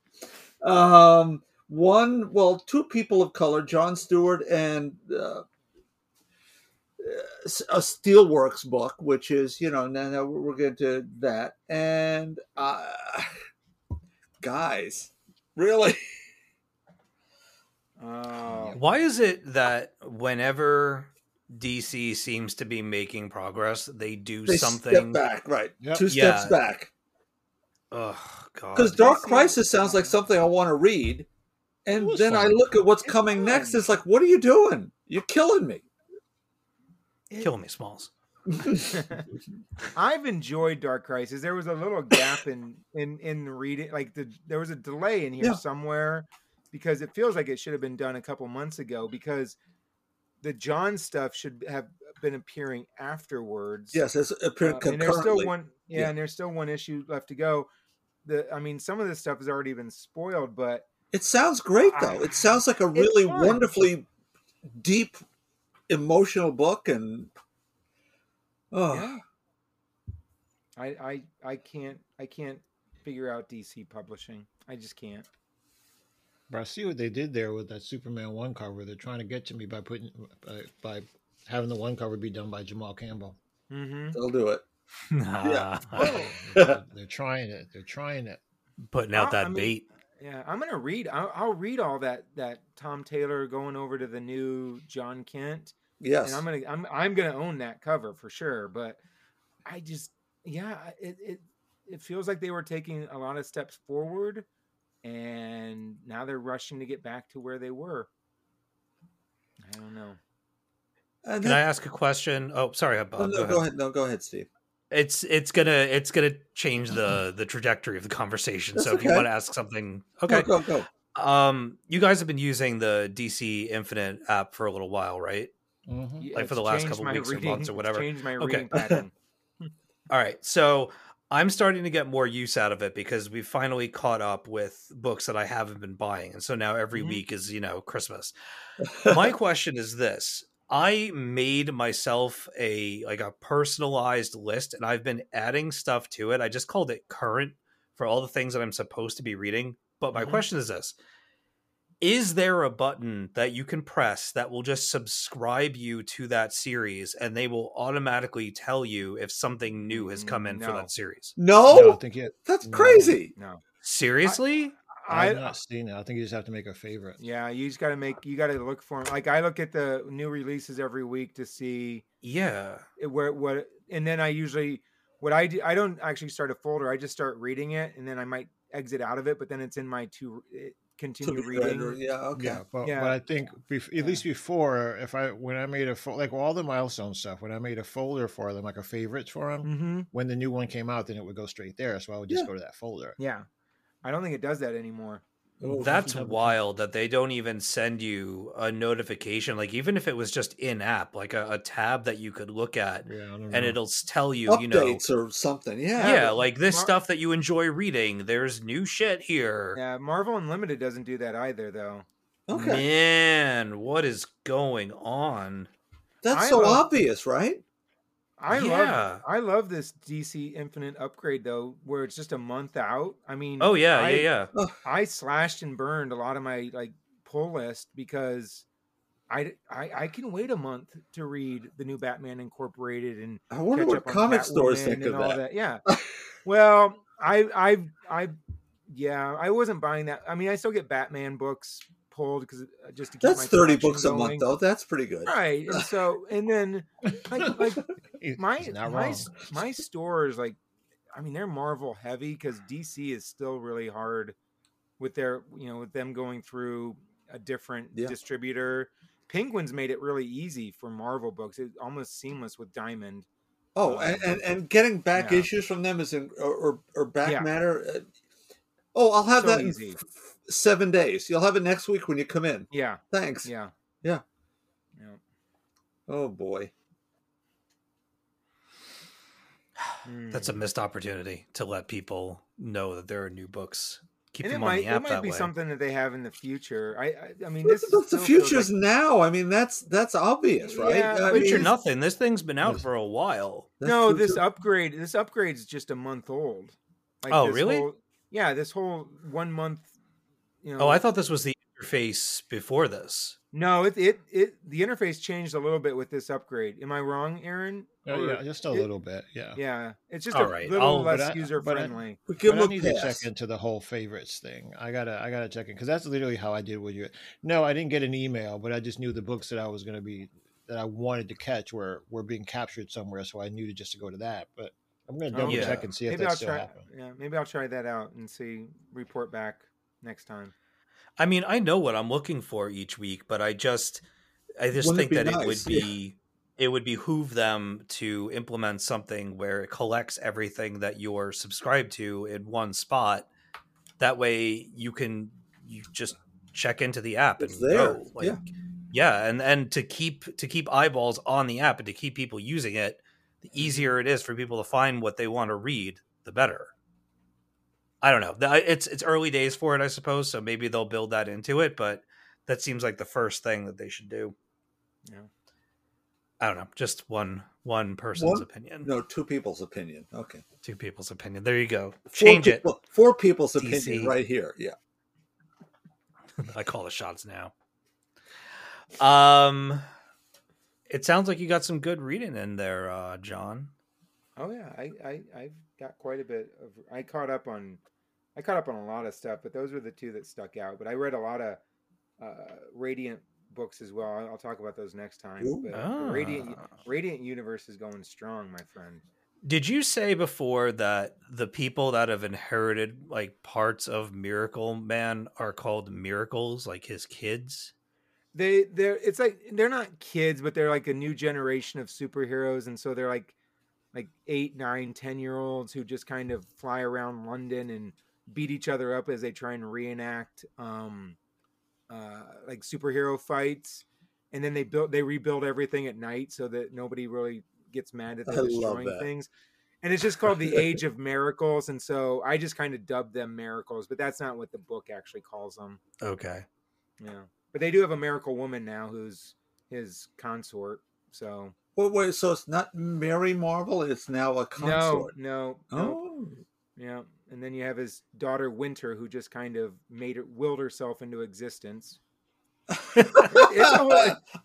Um, one, well, two people of color, John Stewart and uh, a Steelworks book, which is, you know, now, now we're going to that. And uh, guys, really? Oh, Why is it that whenever DC seems to be making progress, they do They something? step back, right? Yep. Two steps Yeah. back. Oh God! Because Dark Crisis sounds like something I want to read. And was then I look at what's It's coming fun. next. It's like, what are you doing? You're killing me. kill me, Smalls. [laughs] I've enjoyed Dark Crisis. There was a little gap in in in reading, like the there was a delay in here Yeah. somewhere because it feels like it should have been done a couple months ago because the John stuff should have been appearing afterwards. Yes, it's appearing Uh, and there's still concurrently. one yeah, Yeah. and there's still one issue left to go. The I mean, some of this stuff has already been spoiled, but It sounds great though. It sounds like a really wonderfully deep, emotional book, and oh, yeah. I I I can't I can't figure out DC publishing. I just can't. But I see what they did there with that Superman one cover. They're trying to get to me by putting by, by having the one cover be done by Jamal Campbell. Mm-hmm. they'll do it. Nah. [laughs] they're, they're trying it. They're trying it. Putting out that I mean- bait. Yeah, I'm gonna read. I'll, I'll read all that that Tom Taylor going over to the new Jon Kent, Yes, and I'm gonna I'm I'm gonna own that cover for sure. But I just yeah, it it it feels like they were taking a lot of steps forward, and now they're rushing to get back to where they were. I don't know. and Can I ask a question? Oh, sorry, oh, Bob. no, go ahead. go ahead. No, go ahead, Steve. It's it's gonna it's gonna change the the trajectory of the conversation. That's so if you want to ask something, okay. go go. Um, you guys have been using the DC Infinite app for a little while, right? Mhm. Yeah, Like for the last couple my weeks or months or [laughs] whatever. Changed my Okay. reading pattern. [laughs] All right. So I'm starting to get more use out of it because we finally caught up with books that I haven't been buying. And so now every Mhm. week is, you know, Christmas. My [laughs] question is this. I made myself a like a personalized list and I've been adding stuff to it. I just called it current for all the things that I'm supposed to be reading. But my Mhm. question is this. Is there a button that you can press that will just subscribe you to that series and they will automatically tell you if something new has come in for that series? No, I No, think it. that's No. crazy. no. Seriously? I've not seen it. I think you just have to make a favorite. yeah, you just got to make you got to look for them. Like I look at the new releases every week to see yeah. it- where what, and then I usually what I do. I don't actually start a folder. I just start reading it, and then I might exit out of it, but then it's in my two. To continue be read reading. or- yeah, okay. Yeah, but, Yeah. but I think bef- Yeah. at least before, if I when I made a fo- like all the milestone stuff, when I made a folder for them, like a favorites for them, Mm-hmm. when the new one came out, then it would go straight there. So I would just Yeah. go to that folder. Yeah, I don't think it does that anymore. Oh, That's wild that they don't even send you a notification. Like even if it was just in app, like a, a tab that you could look at Yeah, and know. it'll tell you, you know, updates or something. Yeah. yeah, like this Mar- stuff that you enjoy reading. There's new shit here. Yeah, Marvel Unlimited doesn't do that either, though. Okay. Man, what is going on? That's I so love- obvious, right? I Yeah. love I love this DC Infinite upgrade though, where it's just a month out. I mean, Oh yeah, I, yeah, yeah. I slashed and burned a lot of my like pull list because I, I I can wait a month to read the new Batman Incorporated and I wonder catch what up on comic stores think of all that. Yeah. [laughs] well, I I I yeah, I wasn't buying that. I mean, I still get Batman books pulled because just to keep That's my thirty collection books a month, though. That's pretty good. Right, and so and then like [laughs] like He's my not my wrong. s- my stores like i mean they're marvel heavy because dc is still really hard with their you know with them going through a different Yeah. distributor penguins made it really easy for marvel books it's almost seamless with diamond Oh, Um, and, and, and getting back yeah. issues from them is in, or, or or back Yeah. matter. Oh, I'll have So that in easy. f- f- seven days. You'll have it next week when you come in. yeah Thanks. yeah Yeah. yeah Oh boy. Hmm. That's a missed opportunity to let people know that there are new books. Keep and it them might on the it app might that be way. something that they have in the future i i, I mean But, this but the still feels future's like- now. I mean, that's that's obvious, right? Yeah, I Future mean, nothing. This thing's been out for a while. that's no future- this upgrade this upgrade's just a month old Like Oh, really? whole- yeah this whole one month you know Oh, I thought this was the interface before this. no it it, it the interface changed a little bit with this upgrade am i wrong aaron Uh, Or- yeah, just a it- little bit. Yeah. yeah it's just All a right, little I'll- less but I- user but I- friendly we give But I need a to check into the whole favorites thing. I gotta, I gotta check in because that's literally how I did with you. No, I didn't get an email, but I just knew the books that I was gonna be that I wanted to catch were were being captured somewhere, so I knew to just to go to that. But I'm gonna Oh, double yeah. check and see if maybe that i'll still try happened. yeah maybe i'll try that out and see report back next time I mean, I know what I'm looking for each week, but I just, I just Wouldn't think be that it would be, it would behoove them to implement something where it collects everything that you're subscribed to in one spot. That way, you can you just check into the app and there, go. Like, yeah. yeah, and and to keep to keep eyeballs on the app and to keep people using it, the easier it is for people to find what they want to read, the better. I don't know. It's it's early days for it, I suppose. So maybe they'll build that into it, but that seems like the first thing that they should do. yeah I don't know. Just one one person's One? opinion, No, two people's opinion. Okay. two people's opinion. There you go. Four Change it. Four people's DC. opinion right here. Yeah. [laughs] I call the shots now. Um, it sounds like you got some good reading in there, uh, Jon. oh yeah i i i've got quite a bit of i caught up on i caught up on a lot of stuff but those were the two that stuck out but i read a lot of uh radiant books as well i'll, I'll talk about those next time Ooh. but the radiant Ah. radiant universe is going strong my friend Did you say before that the people that have inherited like parts of Miracleman are called miracles, like his kids? They they're it's like they're not kids but they're like a new generation of superheroes and so they're like like eight nine ten year olds who just kind of fly around london and beat each other up as they try and reenact um uh like superhero fights. And then they build they rebuild everything at night so that nobody really gets mad at I destroying things. And it's just called the age [laughs] of miracles and so i just kind of dubbed them miracles but that's not what the book actually calls them Okay. yeah, but they do have a miracle woman now who's his consort. So Wait, wait. So it's not Mary Marvel. It's now a consort. no, no, no, Oh. yeah. And then you have his daughter Winter, who just kind of made it willed herself into existence. [laughs] It's a whole,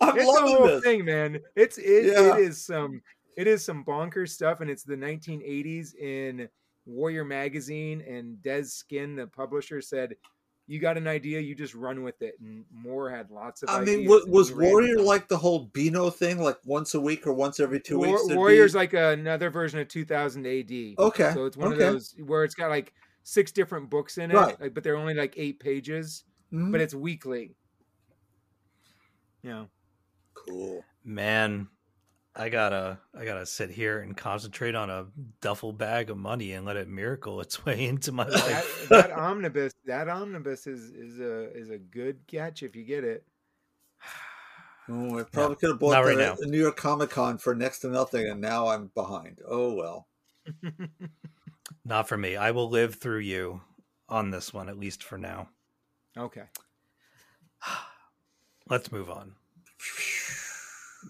I'm it's a whole this. thing, man. It's it, Yeah. it is some it is some bonkers stuff, and it's the 1980s in Warrior Magazine and Dez Skinn, the publisher, said, "You got an idea, you just run with it." And Moore had lots of. I ideas mean, was, was he ran with Warrior like the whole Beano thing, like once a week or once every two War- weeks? Warrior's be- like another version of 2000 AD. Okay, So it's one okay. of those where it's got like six different books in it, Right. like, but they're only like eight pages, Mhm. but it's weekly. Yeah. cool. Man, I gotta I gotta sit here and concentrate on a duffel bag of money and let it miracle its [laughs] way into my life. that [laughs] omnibus, that omnibus is is a is a good catch if you get it. [sighs] Oh, I probably could have bought not that right the New York Comic Con for next to nothing, and now I'm behind. Oh well. [laughs] Not for me. I will live through you on this one, at least for now. Okay. [sighs] Let's move on. [sighs]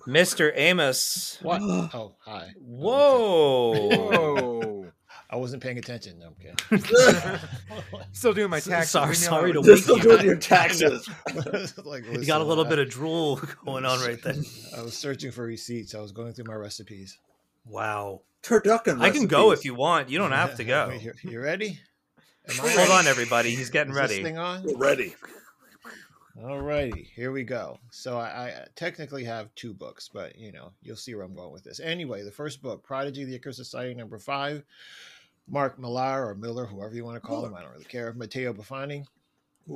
Mr. Amos. What? [gasps] Oh, hi. Whoa. Whoa. [laughs] I wasn't paying attention. No, I'm kidding. [laughs] Still doing my taxes. sorry- we sorry to They're wake still you. doing your taxes. [laughs] like, You got a little I- bit of drool going on right there. I was searching for receipts. I was going through my recipes. Wow. Turducken. I can go if you want. You don't have to go. You, you ready? Am I Hold ready? on, everybody. He's getting Is this ready. thing on? We're ready. Alrighty, here we go. So I, I technically have two books, but you know, you'll see where I'm going with this. Anyway, the first book, Prodigy, the Icarus Society, number five, Mark Millar or Miller, whoever you want to call him, I don't really care. Matteo Buffagni.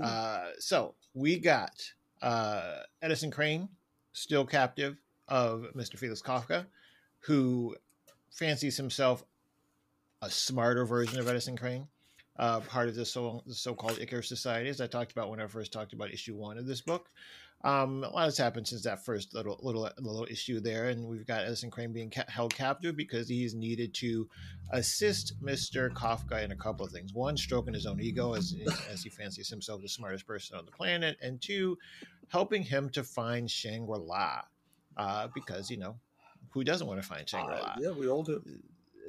Uh, so we got uh, Edison Crane, still captive of Mr. Felix Kafka, who fancies himself a smarter version of Edison Crane uh, part of the so the so-called Icarus Society, as I talked about when I first talked about issue one of this book. Um, a lot has happened since that first little little little issue there, and we've got Edison Crane being ca- held captive because he's needed to assist Mister Kafka in a couple of things. One, stroking his own ego as [laughs] as he fancies himself the smartest person on the planet, and two, helping him to find Shangri La, uh, because you know who doesn't want to find Shangri La Uh, yeah, we all do.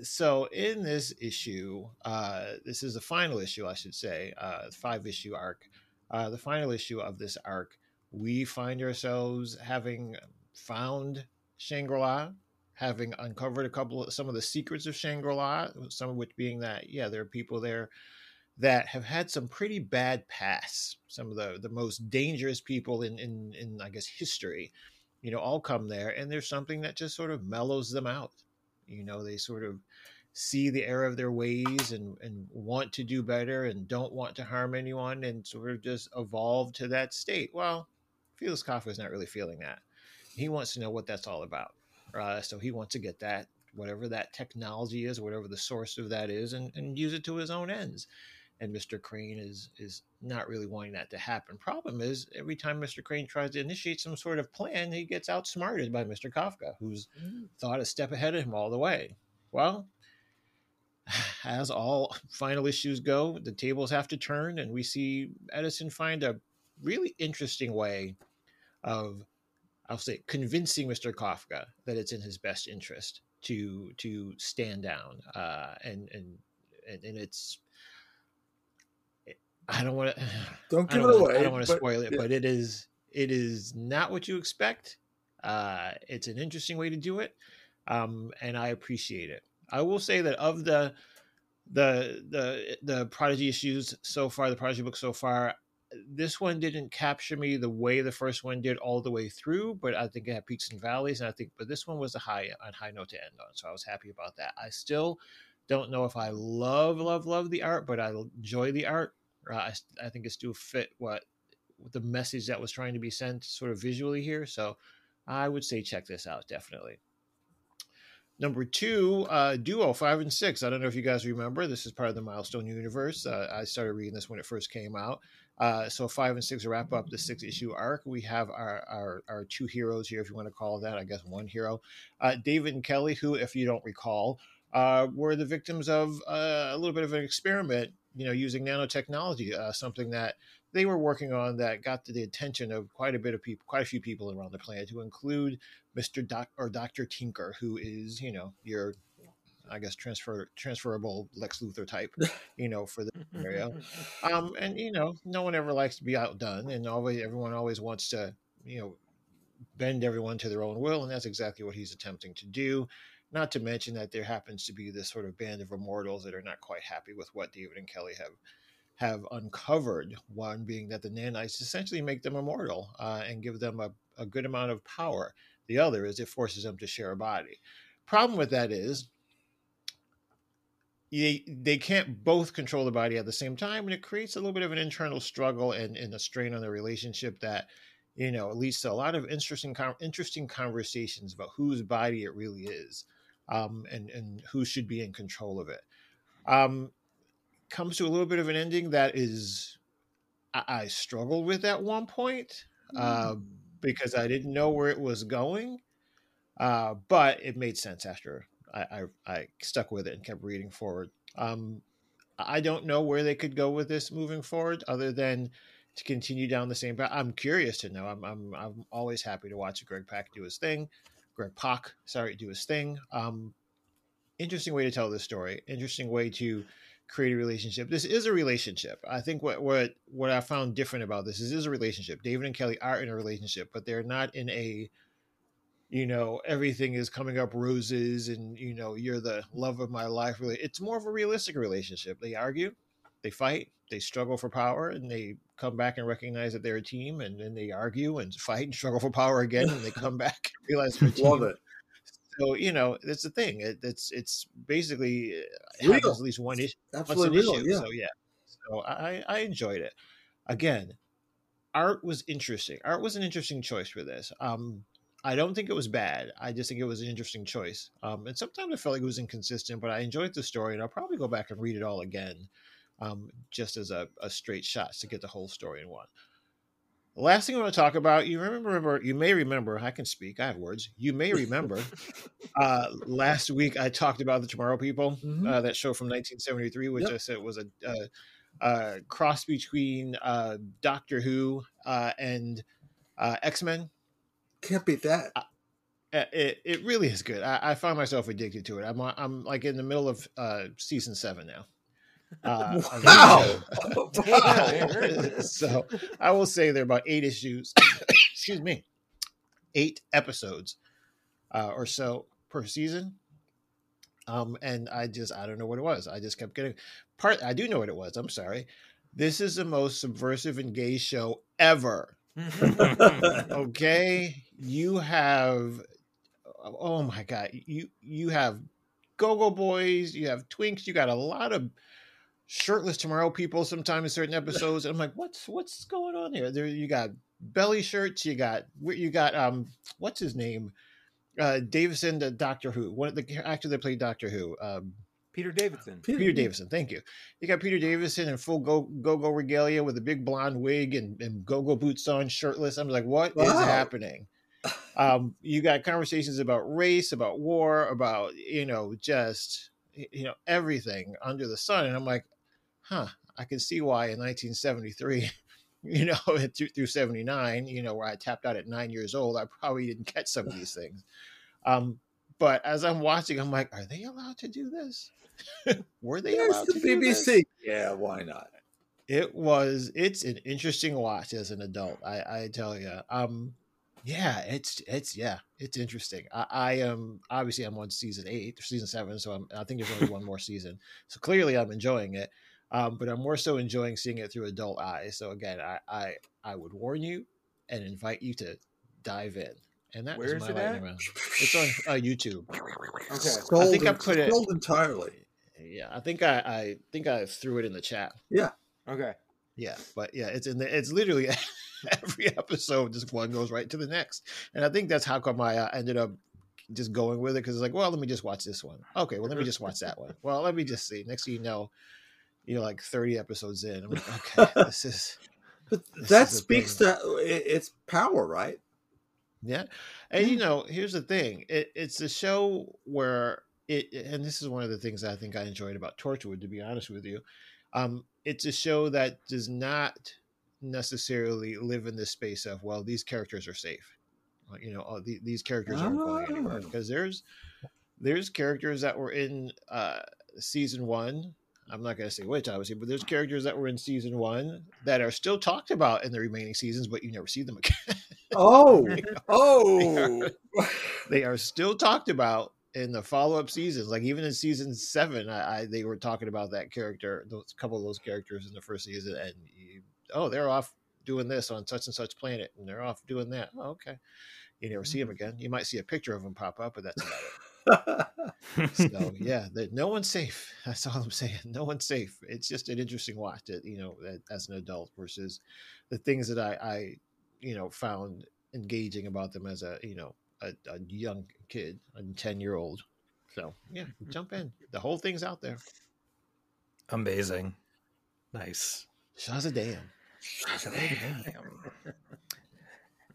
So in this issue, uh, this is the final issue, I should say, uh, five issue arc. Uh, the final issue of this arc, we find ourselves having found Shangri La, having uncovered a couple of some of the secrets of Shangri La, some of which being that yeah, there are people there that have had some pretty bad pasts. Some of the the most dangerous people in in in I guess history, you know, all come there, and there's something that just sort of mellows them out. You know, they sort of see the error of their ways and and want to do better and don't want to harm anyone and sort of just evolve to that state. Well, Felix Kafka is not really feeling that. He wants to know what that's all about. Uh, so he wants to get that, whatever that technology is, whatever the source of that is, and, and use it to his own ends. And Mr. Crane is is not really wanting that to happen. Problem is, every time Mr. Crane tries to initiate some sort of plan, he gets outsmarted by Mr. Kafka, who's thought a step ahead of him all the way. Well, [sighs] as all final issues go, the tables have to turn, and we see Edison find a really interesting way of, I'll say, convincing Mr. Kafka that it's in his best interest to to stand down, uh, and and and, and it's. I don't want [sighs] to. Don't give don't it wanna- away. I don't want to spoil it, yeah. but it is it is not what you expect. Uh, it's an interesting way to do it, um, and I appreciate it. I will say that of the the the the prodigy issues so far, the prodigy book so far, this one didn't capture me the way the first one did all the way through. But I think it had peaks and valleys, and I think but this one was a high on high note to end on, so I was happy about that. I still don't know if I love love love the art, but I enjoy the art. I, I think it still fit what the message that was trying to be sent sort of visually here. So I would say check this out definitely. Number two, uh, Duo five and six. I don't know if you guys remember. This is part of the Milestone universe. Uh, I started reading this when it first came out. Uh, so five and six wrap up the six issue arc. We have our, our our two heroes here, if you want to call that. I guess one hero, uh, David and Kelly, who, if you don't recall, uh, were the victims of uh, a little bit of an experiment. You know, using nanotechnology, uh, something that they were working on that got the attention of quite a bit of people, quite a few people around the planet, to include Mister Doc or Doctor Tinker, who is you know your, I guess transfer transferable Lex Luthor type, you know, for the scenario. Um, and you know, no one ever likes to be outdone, and always everyone always wants to you know bend everyone to their own will, and that's exactly what he's attempting to do. Not to mention that there happens to be this sort of band of immortals that are not quite happy with what David and Kelly have have uncovered. One being that the nanites essentially make them immortal uh, and give them a, a good amount of power. The other is it forces them to share a body. Problem with that is they, they can't both control the body at the same time, and it creates a little bit of an internal struggle and, and a strain on the relationship that you know leads to a lot of interesting interesting conversations about whose body it really is, um, and and who should be in control of it. Um, comes to a little bit of an ending that is I, I struggled with at one point uh, because I didn't know where it was going, uh, but it made sense after I, I, I stuck with it and kept reading forward. Um, I don't know where they could go with this moving forward, other than to continue down the same path. I'm curious to know. I'm I'm I'm always happy to watch Greg Pak do his thing. Greg Pak, sorry, to do his thing. Um, interesting way to tell this story. Interesting way to create a relationship. This is a relationship. I think what what what I found different about this is, is a relationship. David and Kelly are in a relationship, but they're not in a you know everything is coming up roses and you know you're the love of my life really it's more of a realistic relationship they argue they fight they struggle for power and they come back and recognize that they're a team and then they argue and fight and struggle for power [laughs] again and they come back and realize they're a team. Love it. so you know it's the thing it, it's it's basically uh, Real. happens at least one issue Absolutely real. issue. Yeah. So yeah, so I I enjoyed it. Again, art was interesting. Art was an interesting choice for this. Um, I don't think it was bad. I just think it was an interesting choice. Um, and sometimes I felt like it was inconsistent, but I enjoyed the story, and I'll probably go back and read it all again, um, just as a, a straight shot to get the whole story in one. The last thing I want to talk about, you remember, you may remember, I can speak, I have words. You may remember, [laughs] uh, last week I talked about the Tomorrow People, Mhm. uh, that show from 1973, which Yep. I said was a, a, a cross between uh, Doctor Who uh, and uh, X Men. Can't beat that. Uh, It, it really is good. I, I find myself addicted to it. I'm I'm like in the middle of uh, season seven now. Uh, [laughs] Wow. [laughs] [laughs] Wow. so I will say there are about eight issues. [coughs] excuse me, eight episodes uh, or so per season. Um, and I just I don't know what it was. I just kept getting part. I do know what it was. I'm sorry. This is the most subversive and gay show ever. Okay, you have. Oh my god, you you have go-go boys, you have twinks, you got a lot of shirtless tomorrow people sometimes in certain episodes. I'm like, what's what's going on here? There you got belly shirts, you got you got um what's his name? Uh Davison, the Doctor Who, one of the actor that played Doctor Who. Um Peter Davidson. Peter Davison, thank you. You got Peter Davison in full go go go regalia with a big blonde wig and, and go go boots on, shirtless. I'm like, what is Wow. happening? Um, you got conversations about race, about war, about you know, just you know, everything under the sun. And I'm like, huh, I can see why in 1973, [laughs] you know, [laughs] through, through 79, you know, where I tapped out at nine years old, I probably didn't catch some of these things. Um, but as I'm watching, I'm like, are they allowed to do this? [laughs] Were they There's allowed the to do this? BBC. Yeah, why not? It was. It's an interesting watch as an adult. I, I tell you. Um, yeah, it's it's yeah, it's interesting. I, I am obviously I'm on season eight, season seven, so I'm, I think there's only one more season. So clearly I'm enjoying it. Um, but I'm more so enjoying seeing it through adult eyes. So again, I I, I would warn you and invite you to dive in. And that Where is is my it lightning at? round. It's on uh, YouTube. Okay. Sold, I think I en- put it- entirely. Yeah, I think I I think I threw it in the chat. Yeah. Okay. Yeah, but yeah, it's in the it's literally [laughs] every episode. Just one goes right to the next, and I think that's how come I uh, ended up just going with it because it's like, well, let me just watch this one. Okay, well, let me just watch that one. Well, let me just see. Next thing you know, you're like 30 episodes in. I'm like, [laughs] okay, this is But This that is speaks thing. to it's power, right? Yeah. And you know, here's the thing. It, it's a show where it and this is one of the things I think I enjoyed about Torchwood, to be honest with you. Um, it's a show that does not necessarily live in this space of, well, these characters are safe. Uh, You know, oh, the, these characters aren't going anywhere. Ah. Because there's there's characters that were in uh season one. I'm not gonna say which obviously, but there's characters that were in season one that are still talked about in the remaining seasons, but you never see them again. [laughs] Oh, They oh, [laughs] they are still talked about in the follow up seasons. Like even in season seven, I, I they were talking about that character, those couple of those characters in the first season, and you, oh, they're off doing this on such and such planet, and they're off doing that. Oh, okay. You never see mm-hmm. them again. You might see a picture of them pop up, but that's about it. So [laughs] yeah, no one's safe. [laughs] That's all I'm saying. No one's safe. It's just an interesting watch, that, you know, as an adult versus the things that I, I, you know, found engaging about them as a, you know, a, a young kid, a ten year old. So yeah, jump in. The whole thing's out there. Amazing. Nice. Shazadam.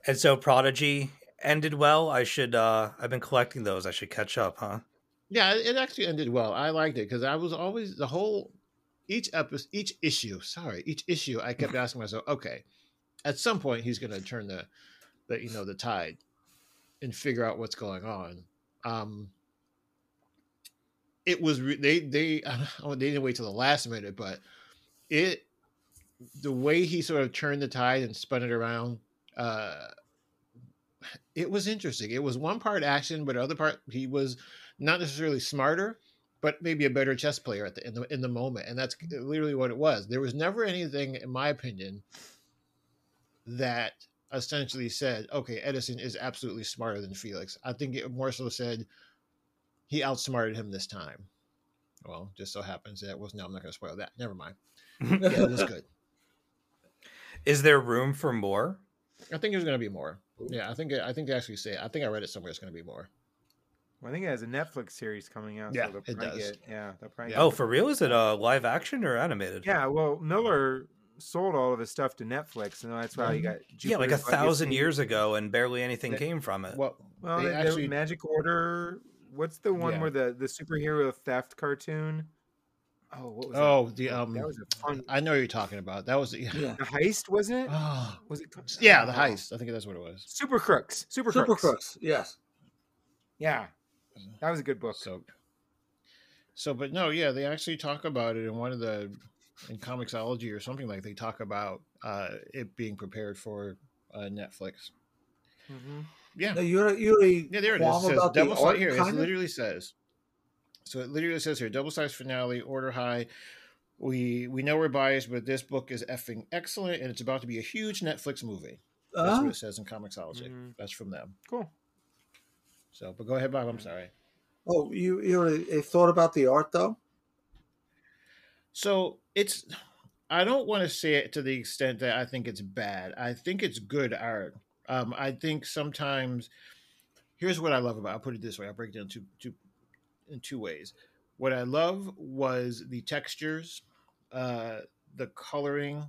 And so Prodigy ended well. I should uh I've been collecting those. I should catch up, huh? Yeah, it actually ended well. I liked it because I was always the whole each episode, each issue. Sorry, each issue. I kept asking myself, okay, at some point he's going to turn the, the you know the tide, and figure out what's going on. Um, it was re- they they [laughs] they didn't wait till the last minute, but it the way he sort of turned the tide and spun it around. Uh, it was interesting. It was one part action, but other part he was not necessarily smarter, but maybe a better chess player at the in the in the moment, and that's mm-hmm. literally what it was. There was never anything, in my opinion, that essentially said, "Okay, Edison is absolutely smarter than Felix." I think it more so said he outsmarted him this time. Well, just so happens that was no. I'm not going to spoil that. Never mind. Yeah, it was [laughs] good. Is there room for more? I think there's going to be more. Yeah, I think I think they actually say. I think I read it somewhere. It's going to be more. Well, I think it has a Netflix series coming out. Yeah, they'll it does. Get, yeah, they'll probably Oh, get- for real? Is it a live action or animated? yeah. Well, Miller sold all of his stuff to Netflix, and that's why you mm-hmm. got Yeah, like a thousand Legacy. years ago, and barely anything That- came from it. Well, Well, they they, actually Magic Order. What's the one Yeah. where the the superhero theft cartoon? Oh, what was Oh, that? the, um, that was a fun I know what you're talking about. That was yeah. [laughs] Yeah. the heist, wasn't it? Oh, Was it? yeah, the heist. I think that's what it was. Super Crooks. Super, Super Crooks. Crooks. Yes. Yeah, that was a good book. So, so, but no, yeah, they actually talk about it in one of the in Comixology or something like they talk about uh, it being prepared for uh, Netflix. Mhm. Yeah, No, you're you already yeah, there it is. qualm It says about the double here. It literally says. So it literally says here, double size finale, order high. We we know we're biased, but this book is effing excellent, and it's about to be a huge Netflix movie. That's Uh, what it says in Comixology. Mhm. That's from them. Cool. So, but go ahead, Bob. I'm sorry. oh, you you already thought about the art though? So it's I don't want to say it to the extent that I think it's bad. I think it's good art. Um, I think sometimes here's what I love about. I'll put it this way. I'll break it down two, two in two ways. What I love was the textures, uh, the coloring,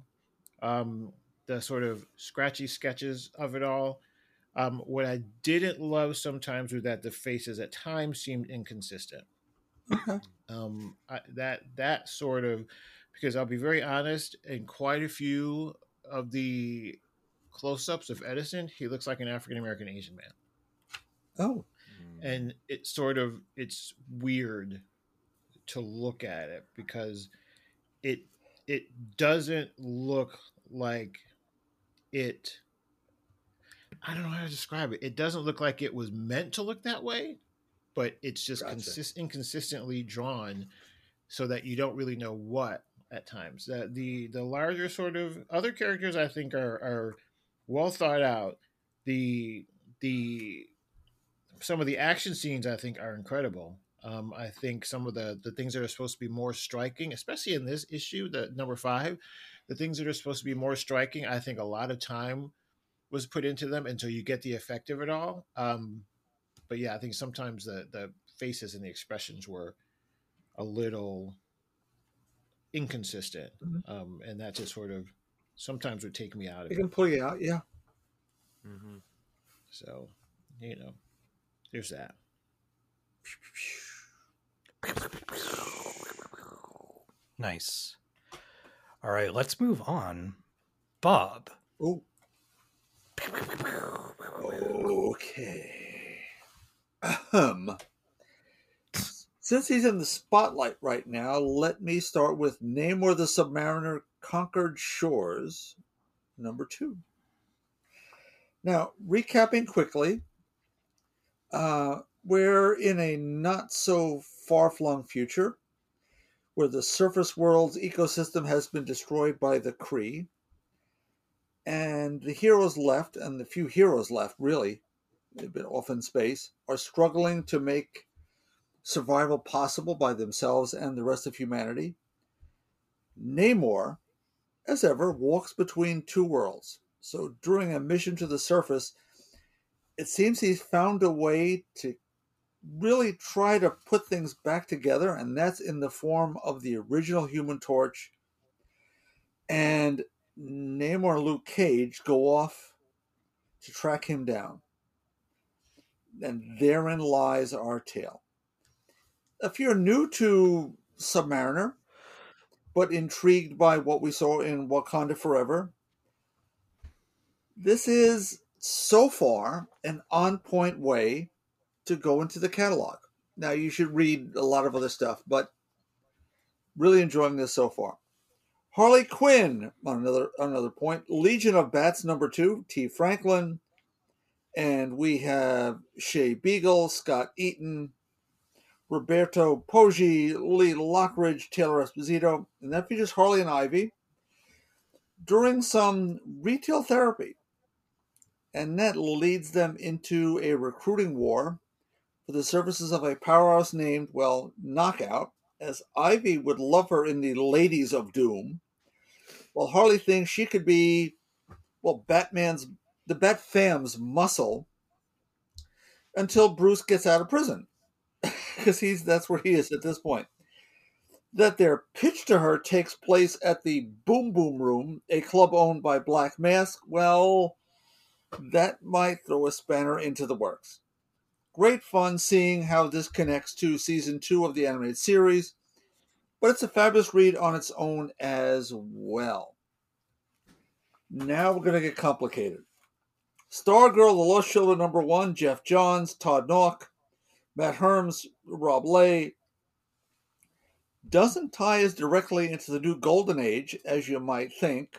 um, the sort of scratchy sketches of it all. Um, what I didn't love sometimes was that the faces at times seemed inconsistent Okay. um I, that that sort of because i'll be very honest in quite a few of the close-ups of edison he looks like an african american asian man Oh, and it's sort of it's weird to look at it because it it doesn't look like it i don't know how to describe it. It doesn't look like it was meant to look that way but it's just Gotcha. consist- inconsistently drawn so that you don't really know what at times. The the, the larger sort of other characters i think are are well thought out. The the some of the action scenes I think are incredible. Um, I think some of the the things that are supposed to be more striking, especially in this issue, the number five, the things that are supposed to be more striking, I think a lot of time was put into them until you get the effect of it all. Um, but yeah, I think sometimes the the faces and the expressions were a little inconsistent, Mhm. um, and that just sort of sometimes would take me out of it it. can pull you out. Yeah. Mhm. So, you know, there's that. Nice. All right, let's move on. Bob. Oh. Okay. Ahem. Since he's in the spotlight right now, let me start with Namor the Submariner Conquered Shores, number two. Now, recapping quickly, uh, we're in a not so far flung future where the surface world's ecosystem has been destroyed by the Kree. And the heroes left, and the few heroes left, really, they've been off in space, are struggling to make survival possible by themselves and the rest of humanity. Namor, as ever, walks between two worlds. So during a mission to the surface, it seems he's found a way to really try to put things back together, and that's in the form of the original Human Torch. And Namor Luke Cage go off to track him down. And therein lies our tale. If you're new to Submariner, but intrigued by what we saw in Wakanda Forever, this is so far an on point way to go into the catalog. Now, you should read a lot of other stuff, but really enjoying this so far. Harley Quinn, on another on another point, Legion of Bats number two, Tee Franklin, and we have Shay Beagle, Scott Eaton, Roberto Poggi, Lee Lockridge, Taylor Esposito, and that features Harley and Ivy during some retail therapy. And that leads them into a recruiting war for the services of a powerhouse named, well, Knockout, as Ivy would love her in the Ladies of Doom, while Harley thinks she could be, well, Batman's, the Bat Fam's muscle until Bruce gets out of prison. [laughs] Because he's that's where he is at this point. That their pitch to her takes place at the Boom Boom Room, a club owned by Black Mask. Well, that might throw a spanner into the works great fun seeing how this connects to season two of the animated series, but it's a fabulous read on its own as well. Now we're going to get complicated. Stargirl, The Lost Children number one, Geoff Johns, Todd Nauck, Matt Herms, Rob Leigh, doesn't tie as directly into the new Golden Age as you might think,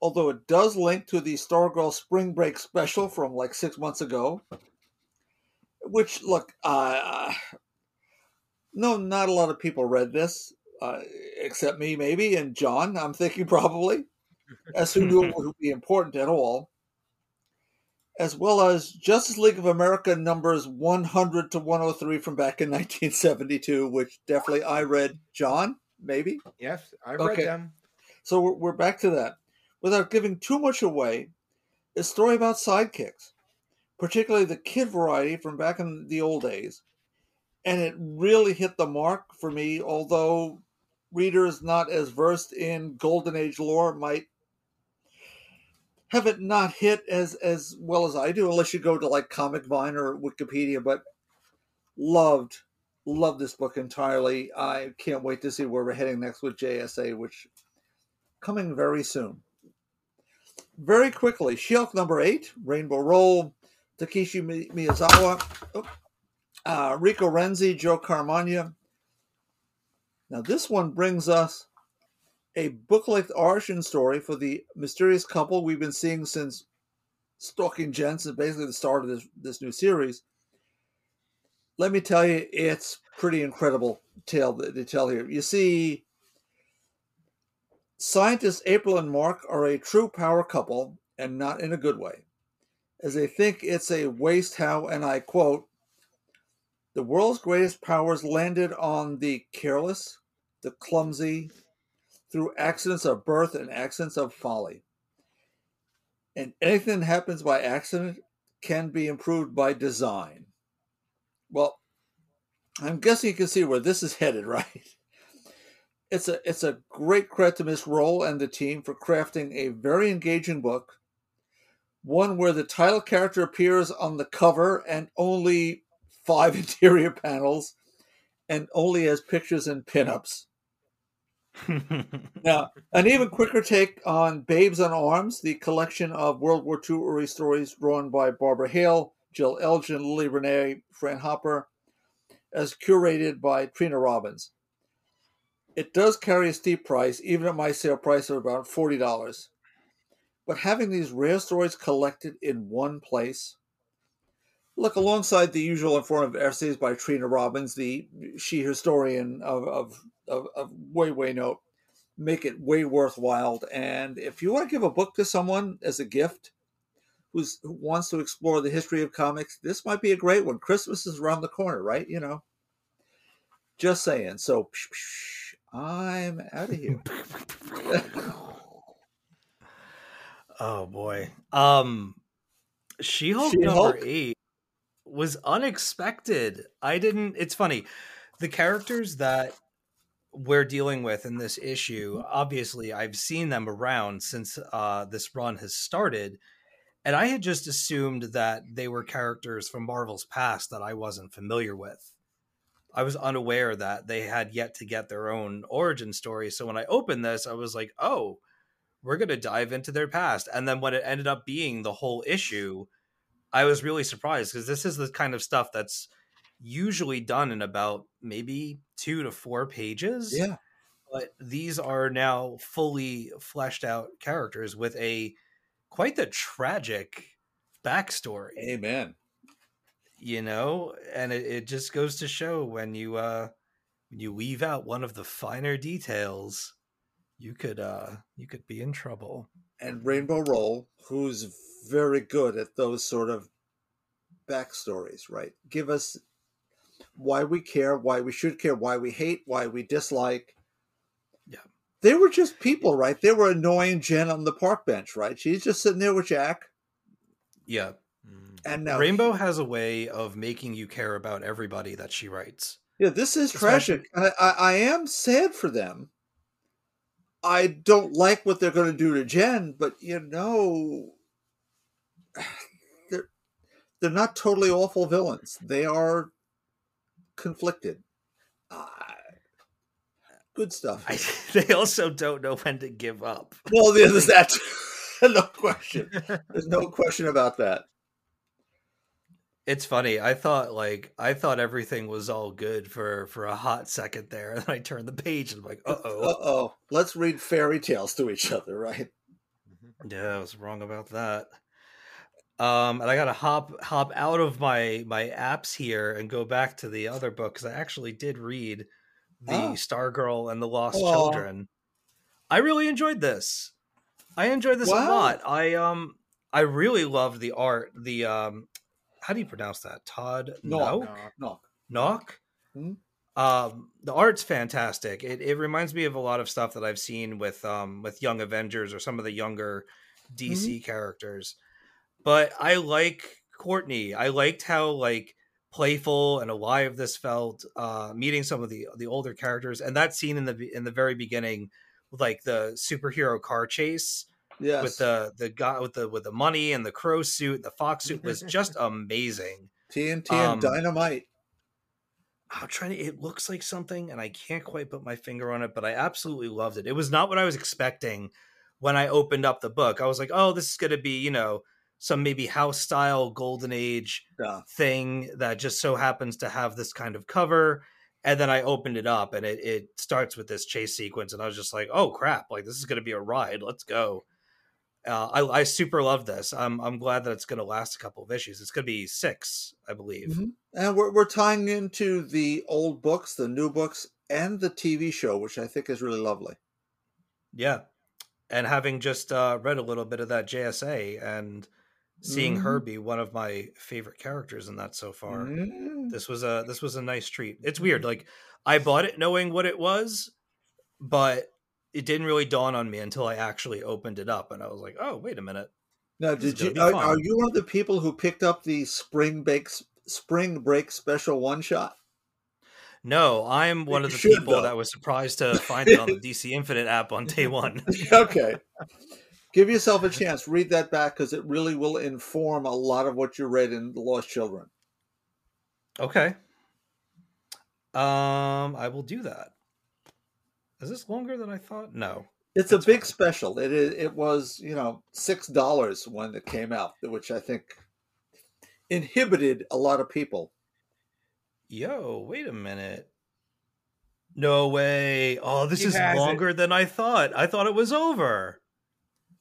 although it does link to the Stargirl Spring Break special from like six months ago which look, uh, no, not a lot of people read this, uh, except me, maybe, and John. I'm thinking [laughs] probably, as who knew it would be important at all, as well as Justice League of America numbers 100 to 103 from back in [laughs] 1972, which definitely I read. John, maybe. Yes, I read Okay. them. So we're, we're back to that. Without giving too much away, a story about sidekicks, particularly the kid variety from back in the old days. And it really hit the mark for me, although readers not as versed in Golden Age lore might have it not hit as, as well as I do, unless you go to like Comic Vine or Wikipedia. But loved, loved this book entirely. I can't wait to see where we're heading next with JSA, which coming very soon. Very quickly, She-Hulk number eight, Rainbow Rowell, Takeshi Miyazawa, uh, Rico Renzi, Joe Caramagna. Now, this one brings us a book-length origin story for the mysterious couple we've been seeing since Stalking Jen, since basically the start of this, this new series. Let me tell you, it's pretty incredible tale that they tell here. You see, Scientists April and Mark are a true power couple, and not in a good way, as they think it's a waste how, and I quote, the world's greatest powers landed on the careless, the clumsy, through accidents of birth and accidents of folly. And anything that happens by accident can be improved by design. Well, I'm guessing you can see where this is headed, [laughs] right? It's a it's a great credit to Miss Rowell and the team for crafting a very engaging book, one where the title character appears on the cover and only five [laughs] interior panels, and only has pictures and pinups. [laughs] Now, an even quicker take on Babes on Arms, the collection of World War II early stories drawn by Barbara Hale, Jill Elgin, Lily Renee, Fran Hopper, as curated by Trina Robbins. It does carry a steep price, even at my sale price of about $40. But having these rare stories collected in one place, Look, alongside the usual informative essays by Trina Robbins, the she historian of, of, of, of way, way note, make it way worthwhile. And if you want to give a book to someone as a gift who's, who wants to explore the history of comics, this might be a great one. Christmas is around the corner, right? You know, just saying. So psh, psh, I'm out of here. [laughs] Oh boy. Um She-Hulk She-Hulk? number 8 was unexpected. I didn't it's funny. The characters that we're dealing with in this issue, obviously I've seen them around since uh this run has started. And I had just assumed that they were characters from Marvel's past that I wasn't familiar with. I was unaware that they had yet to get their own origin story. So when I opened this, I was like, oh, we're going to dive into their past. And then when it ended up being the whole issue, I was really surprised because this is the kind of stuff that's usually done in about maybe two to four pages. yeah. But these are now fully fleshed out characters with a quite the tragic backstory Amen. You know and it, it just goes to show when you uh when you weave out one of the finer details you could uh you could be in trouble and Rainbow Rowell, who's very good at those sort of backstories, right? Give us why we care, why we should care, why we hate, why we dislike. Yeah. They were just people, right? They were annoying Jen on the park bench, right? She's just sitting there with Jack. yeah And now rainbow has a way of making you care about everybody that she writes Yeah, this is Especially- tragic. I, I, I am sad for them. I don't like what they're going to do to Jen, but you know, [sighs] they're they're not totally awful villains. They are conflicted. Uh, good stuff. I, [laughs] they also don't know when to give up well, there's [laughs] that. [laughs] no question. There's no question about that. It's funny i thought like i thought everything was all good for for a hot second there [laughs] and then i turned the page and i'm like uh-oh Uh oh. Let's read fairy tales to each other, right? Yeah, I was wrong about that. Um, and I gotta hop hop out of my my apps here and go back to the other book because I actually did read the Oh. Stargirl and the Lost Aw. Children. I really enjoyed this. I enjoyed this a lot. I um I really loved the art. The um how do you pronounce that? Todd No. Noak? No. Knock. Hmm? Um, the art's fantastic. It it reminds me of a lot of stuff that I've seen with um with Young Avengers or some of the younger DC characters. But I like Courtney. I liked how like playful and alive this felt. Uh, meeting some of the the older characters and that scene in the in the very beginning, with like the superhero car chase Yes. with the the guy with the with the money and the crow suit, the fox suit was just [laughs] amazing. TNT um, and dynamite. I'm trying to. It looks like something, and I can't quite put my finger on it, but I absolutely loved it. It was not what I was expecting when I opened up the book. I was like, "Oh, this is going to be, you know, some maybe house style golden age Yeah. thing that just so happens to have this kind of cover." And then I opened it up, and it it starts with this chase sequence, and I was just like, "Oh crap! Like this is going to be a ride. Let's go." Uh, I, I super love this. I'm I'm glad that it's going to last a couple of issues. It's going to be six, I believe. Mhm. And we're, we're tying into the old books, the new books, and the TV show, which I think is really lovely. Yeah. And having just uh, read a little bit of that JSA and seeing her be one of my favorite characters in that so far, Mm. this was a this was a nice treat. It's weird. Like I bought it knowing what it was, but it didn't really dawn on me until I actually opened it up and I was like, "Oh, wait a minute." Now, did you are, are you one of the people who picked up the spring break spring break special one shot? No, I'm one of the should, people though. that was surprised to find it on the [laughs] DC Infinite app on day 1. [laughs] okay. Give yourself a chance. Read that back because it really will inform a lot of what you read in The Lost Children. Okay. Um, I will do that. Is this longer than I thought? No. It's That's a big fine. special. It is. It was you know six dollars when it came out, which I think inhibited a lot of people. Yo, wait a minute. No way. Oh, this He is has it. longer than I thought. I thought it was over.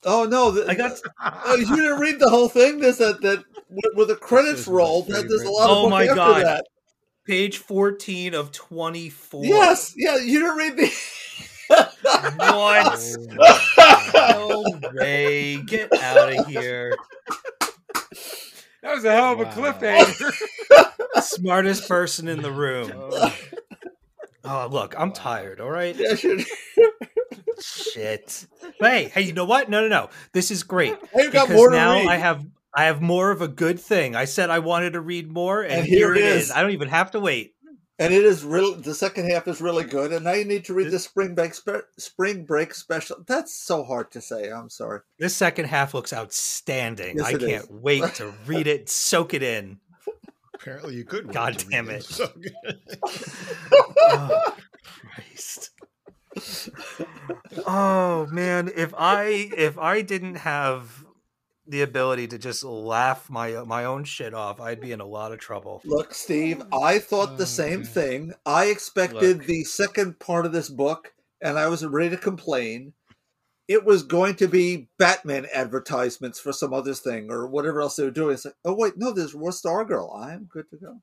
Oh no! The, I got Oh, you didn't read the whole thing. There's that that with- with the credits is roll. That there's a lot of Oh book my after God. that. page 14 of 24. Yes, yeah. You didn't read the. [laughs] What? Oh No way. Get out of here. That was a hell of a Wow. cliffhanger. [laughs] Smartest person in the room. Oh, Oh, look, I'm Wow. tired, all right? Yeah, sure. Shit. But hey, hey, you know what? No, no, no. This is great. I've got because more to now read. I have I have more of a good thing. I said I wanted to read more, and, And here, here it it is. is. I don't even have to wait. And it is real. The second half is really good. And now you need to read the spring break spe- spring break special. That's so hard to say. I'm sorry. This second half looks outstanding. Yes, I can't is. wait [laughs] to read it, soak it in. Apparently, you could. wait God to read damn them, it. [laughs] so good. [laughs] Oh, Christ. Oh man, if I if I didn't have the ability to just laugh my my own shit off, I'd be in a lot of trouble. Look, Steve. I thought the Oh, same thing. I expected Look. the second part of this book, and I was ready to complain. It was going to be Batman advertisements for some other thing or whatever else they were doing. It's like, oh wait, no, there's more Stargirl. I'm good to go.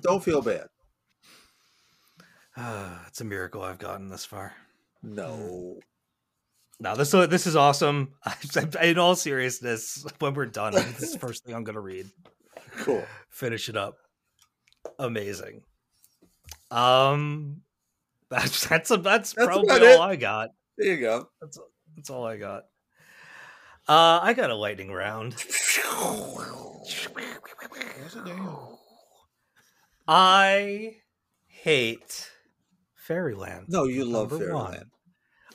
[laughs] Don't feel bad. Ah, [sighs] it's a miracle I've gotten this far. No. Now this this is awesome. [laughs] In all seriousness, [laughs] when we're done, this is the first thing I'm going to read. Cool. Finish it up. Amazing. Um, [laughs] that's that's a, that's, That's probably all. I got. There you go. That's that's all I got. Uh, I got a lightning round. Yes, I do. I hate Fairyland. No, you love Fairyland. one.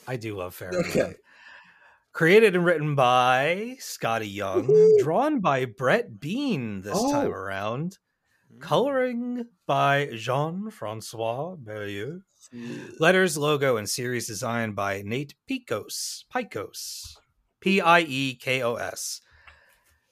I do love Fairyland. Okay. Created and written by Skottie Young, Woo. drawn by Brett Bean this time Oh. around, mm. coloring by Jean Francois Beaulieu, letters, logo, and series design by Nate Piekos. Piekos. P I E K O S.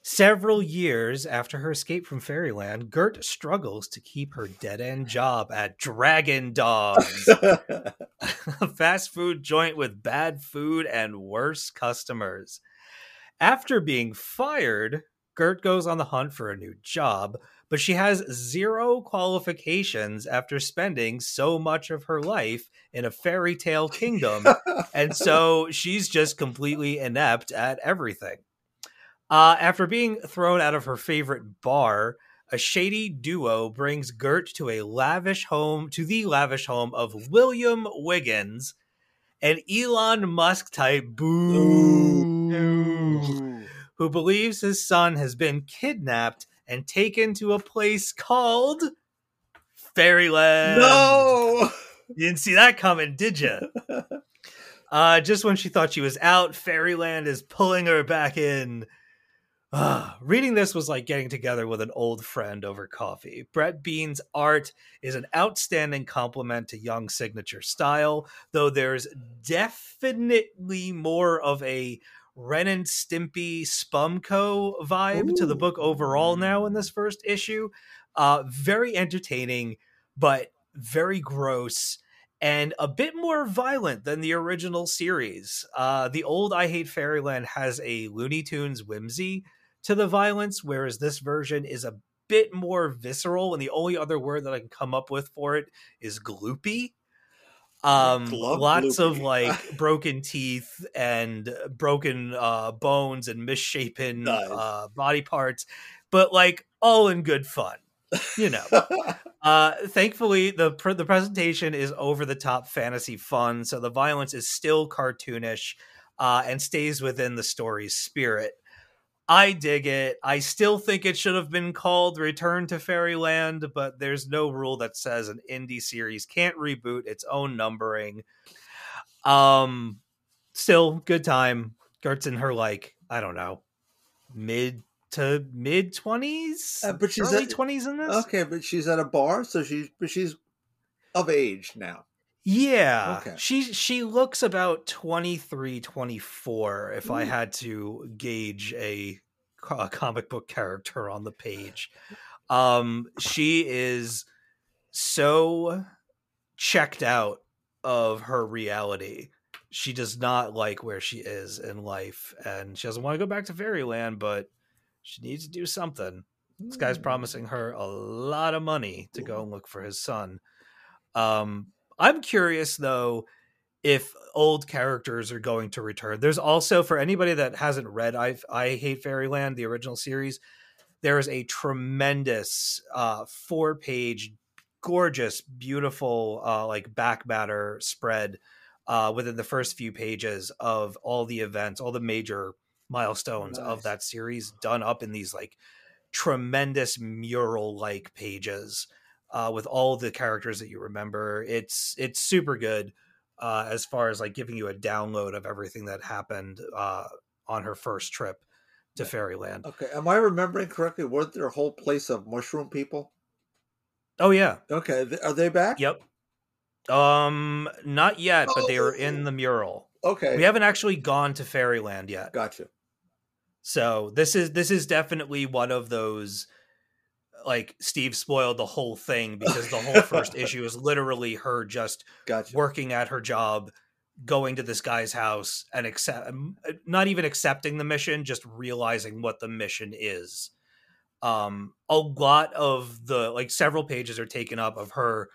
Several years after her escape from Fairyland, Gert struggles to keep her dead end job at Dragon Dogs, [laughs] a fast food joint with bad food and worse customers. After being fired, Gert goes on the hunt for a new job, but she has zero qualifications after spending so much of her life in a fairy tale kingdom and so [laughs] she's just completely inept at everything. Uh, after being thrown out of her favorite bar, a shady duo brings Gert to a lavish home to the lavish home of William Wiggins, an Elon Musk type boo, who believes his son has been kidnapped and taken to a place called Fairyland. no. You didn't see that coming, did you? [laughs] Uh, just when she thought she was out, Fairyland is pulling her back in. Ah, reading this was like getting together with an old friend over coffee. Brett Bean's art is an outstanding compliment to Young's signature style, though there's definitely more of a Ren and Stimpy Spumco vibe to the book overall now in this first issue. Uh, very entertaining, but very gross and a bit more violent than the original series. Uh, the old I Hate Fairyland has a Looney Tunes whimsy to the violence, whereas this version is a bit more visceral, and the only other word that I can come up with for it is gloopy. Um, lots of like [laughs] broken teeth and broken uh, bones and misshapen Nice. uh, body parts, but like all in good fun, you know. [laughs] Uh, thankfully, the pr- the presentation is over the top fantasy fun, so the violence is still cartoonish uh, and stays within the story's spirit. I dig it. I still think it should have been called Return to Fairyland, but there's no rule that says an indie series can't reboot its own numbering. Um, still good time. Gert's in her like I don't know, mid to mid twenties, Uh, but she's early at- twenties in this. okay, but she's at a bar, so she's but she's of age now. Yeah. Okay. She she looks about 23, 24 if I had to gauge a, a comic book character on the page. Um she is so checked out of her reality she does not like where she is in life and she doesn't want to go back to fairyland but she needs to do something this Hmm. guy's promising her a lot of money to go and look for his son um i'm curious though if old characters are going to return. There's also for anybody that hasn't read i i hate fairyland the original series there is a tremendous uh four page gorgeous beautiful uh like back matter spread uh within the first few pages of all the events all the major milestones of that series done up in these like tremendous mural like pages uh with all the characters that you remember it's it's super good uh as far as like giving you a download of everything that happened uh on her first trip to fairyland Okay, am I remembering correctly? Weren't there a whole place of mushroom people? oh yeah Okay, are they back? Yep. Um, not yet, but they are in the mural. Okay, We haven't actually gone to Fairyland yet. gotcha. So this is this is definitely one of those like Steve spoiled the whole thing because the whole first [laughs] issue is literally her just Gotcha. working at her job, going to this guy's house and accept not even accepting the mission, just realizing what the mission is. Um, a lot of the like several pages are taken up of her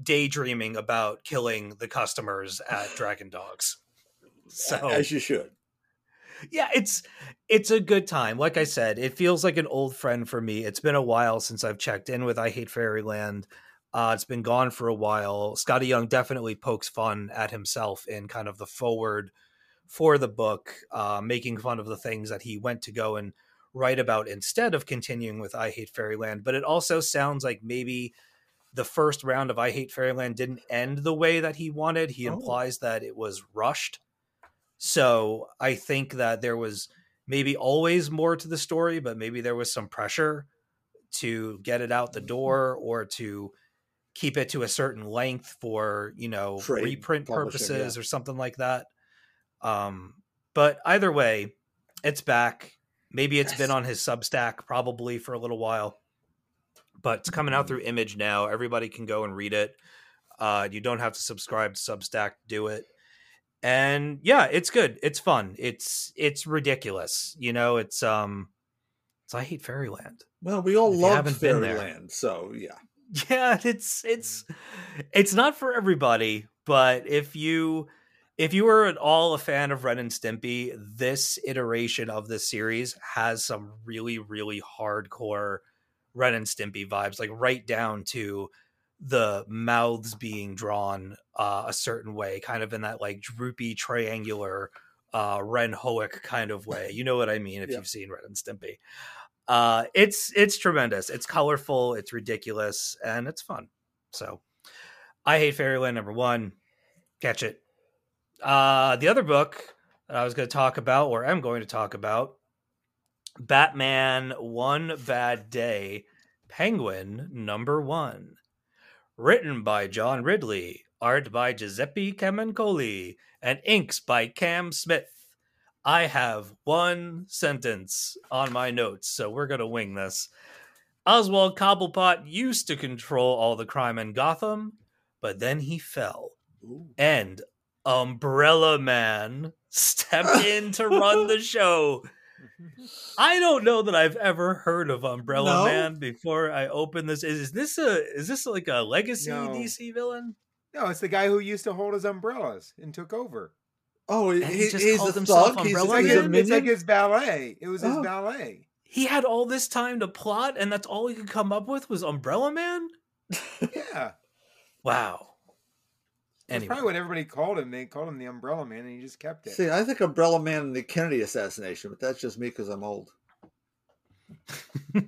daydreaming about killing the customers at Dragon Dogs. So As you should. Yeah it's it's a good time like i said it feels like an old friend for me it's been a while since i've checked in with i hate fairyland uh it's been gone for a while skottie young definitely pokes fun at himself in kind of the forward for the book uh making fun of the things that he went to go and write about instead of continuing with i hate fairyland but it also sounds like maybe the first round of i hate fairyland didn't end the way that he wanted he Oh. implies that it was rushed so I think that there was maybe always more to the story, but maybe there was some pressure to get it out the Mm-hmm. door or to keep it to a certain length for, you know, Trade reprint purposes yeah. or something like that. Um, but either way, it's back. Maybe it's been on his Substack probably for a little while, but it's coming Mm-hmm. out through Image now. Everybody can go and read it. Uh, you don't have to subscribe to Substack do it and yeah it's good it's fun it's it's ridiculous you know it's um it's i hate fairyland Well, we all love haven't been there. Fairyland, so yeah. [laughs] yeah it's it's it's not for everybody but if you if you are at all a fan of ren and stimpy this iteration of this series has some really really hardcore ren and stimpy vibes like right down to the mouths being drawn uh, a certain way kind of in that like droopy triangular uh ren hoek kind of way. You know what i mean if Yeah. you've seen ren and stimpy. Uh it's it's tremendous. It's colorful it's ridiculous and it's fun. So i hate fairyland number one. Catch it. Uh the other book that i was going to talk about or I'm going to talk about batman one bad day penguin number one written by john ridley art by giuseppe camuncoli and inks by cam smith I have one sentence on my notes, so we're going to wing this. Oswald Cobblepot used to control all the crime in Gotham, but then he fell. Ooh. And Umbrella Man stepped in to run the [laughs] show. [laughs] I don't know that I've ever heard of Umbrella No? Man before I open this. Is, is this a is this like a legacy No. DC villain? No, it's the guy who used to hold his umbrellas and took over. Oh, he, And he just he's called a himself thug. Umbrella like, he's Man? his, it's like his ballet. It was his Oh. ballet. He had all this time to plot, and that's all he could come up with was Umbrella Man. Yeah. [laughs] Wow. That's probably what everybody called him. They called him the Umbrella Man, and he just kept it. See, I think Umbrella Man and the Kennedy assassination, but that's just me because I'm old.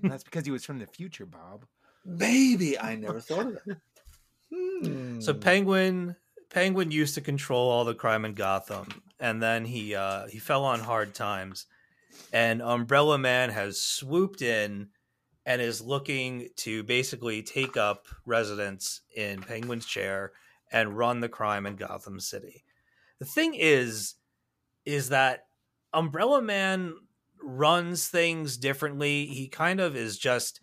That's because he was from the future, Bob. Maybe I never thought of that. [laughs] Hmm. so Penguin Penguin used to control all the crime in Gotham, and then he uh, he fell on hard times, and Umbrella Man has swooped in and is looking to basically take up residence in Penguin's chair and run the crime in Gotham City. The thing is, is that Umbrella Man runs things differently. He kind of is just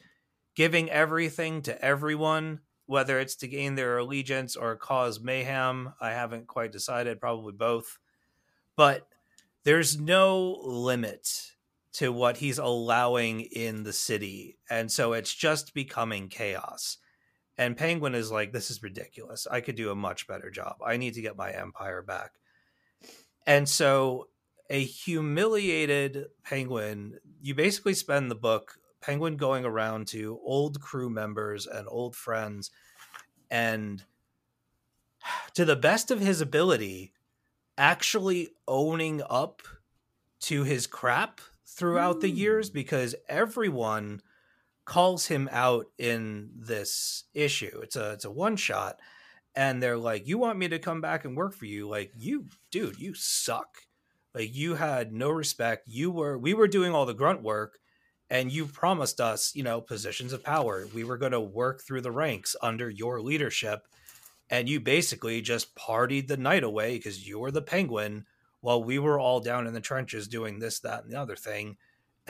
giving everything to everyone whether it's to gain their allegiance or cause mayhem. I haven't quite decided, probably both. But there's no limit to what he's allowing in the city. And so it's just becoming chaos. And Penguin is like, this is ridiculous. I could do a much better job. I need to get my empire back. And so a humiliated penguin, you basically spend the book penguin going around to old crew members and old friends and to the best of his ability actually owning up to his crap throughout the hmm. years because everyone calls him out in this issue. It's a it's a one shot and they're like you want me to come back and work for you like you dude you suck. Like you had no respect. You were we were doing all the grunt work and you promised us, you know, positions of power. We were going to work through the ranks under your leadership and you basically just partied the night away because you were the penguin while we were all down in the trenches doing this that and the other thing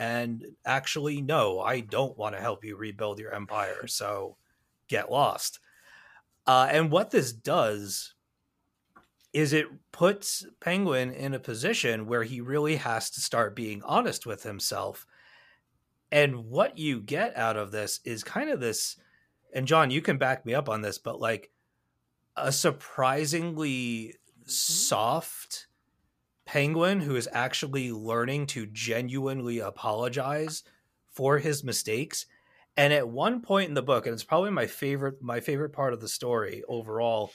and actually no i don't want to help you rebuild your empire so get lost. Uh, and what this does is it puts penguin in a position where he really has to start being honest with himself and what you get out of this is kind of this and john you can back me up on this but like a surprisingly soft penguin who is actually learning to genuinely apologize for his mistakes and at one point in the book and it's probably my favorite my favorite part of the story overall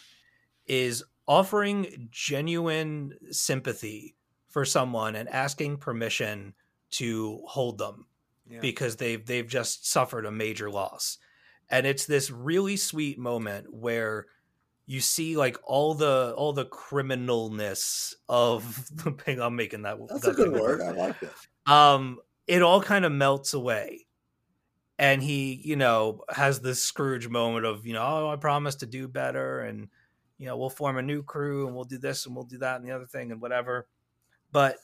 is offering genuine sympathy for someone and asking permission to hold them Yeah. because they've they've just suffered a major loss and it's this really sweet moment where you see like all the all the criminalness of [laughs] i'm making that That's that a good word. I like it. um it all kind of melts away and he you know has this scrooge moment of you know oh i promise to do better and you know we'll form a new crew and we'll do this and we'll do that and the other thing and whatever but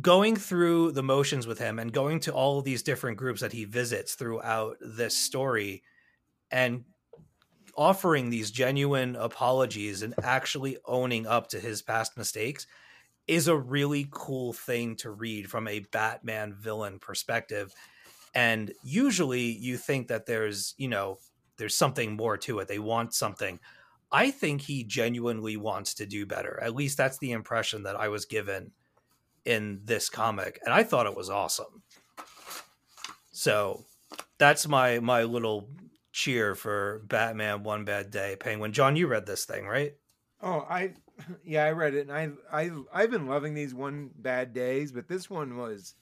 going through the motions with him and going to all of these different groups that he visits throughout this story and offering these genuine apologies and actually owning up to his past mistakes is a really cool thing to read from a Batman villain perspective. And usually you think that there's, you know, there's something more to it. They want something. I think he genuinely wants to do better. At least that's the impression that I was given in this comic. And I thought it was awesome. So that's my my little cheer for Batman One Bad Day. Penguin. John, you read this thing, right? Oh, I yeah, I read it, and I I I've been loving these one bad days, but this one was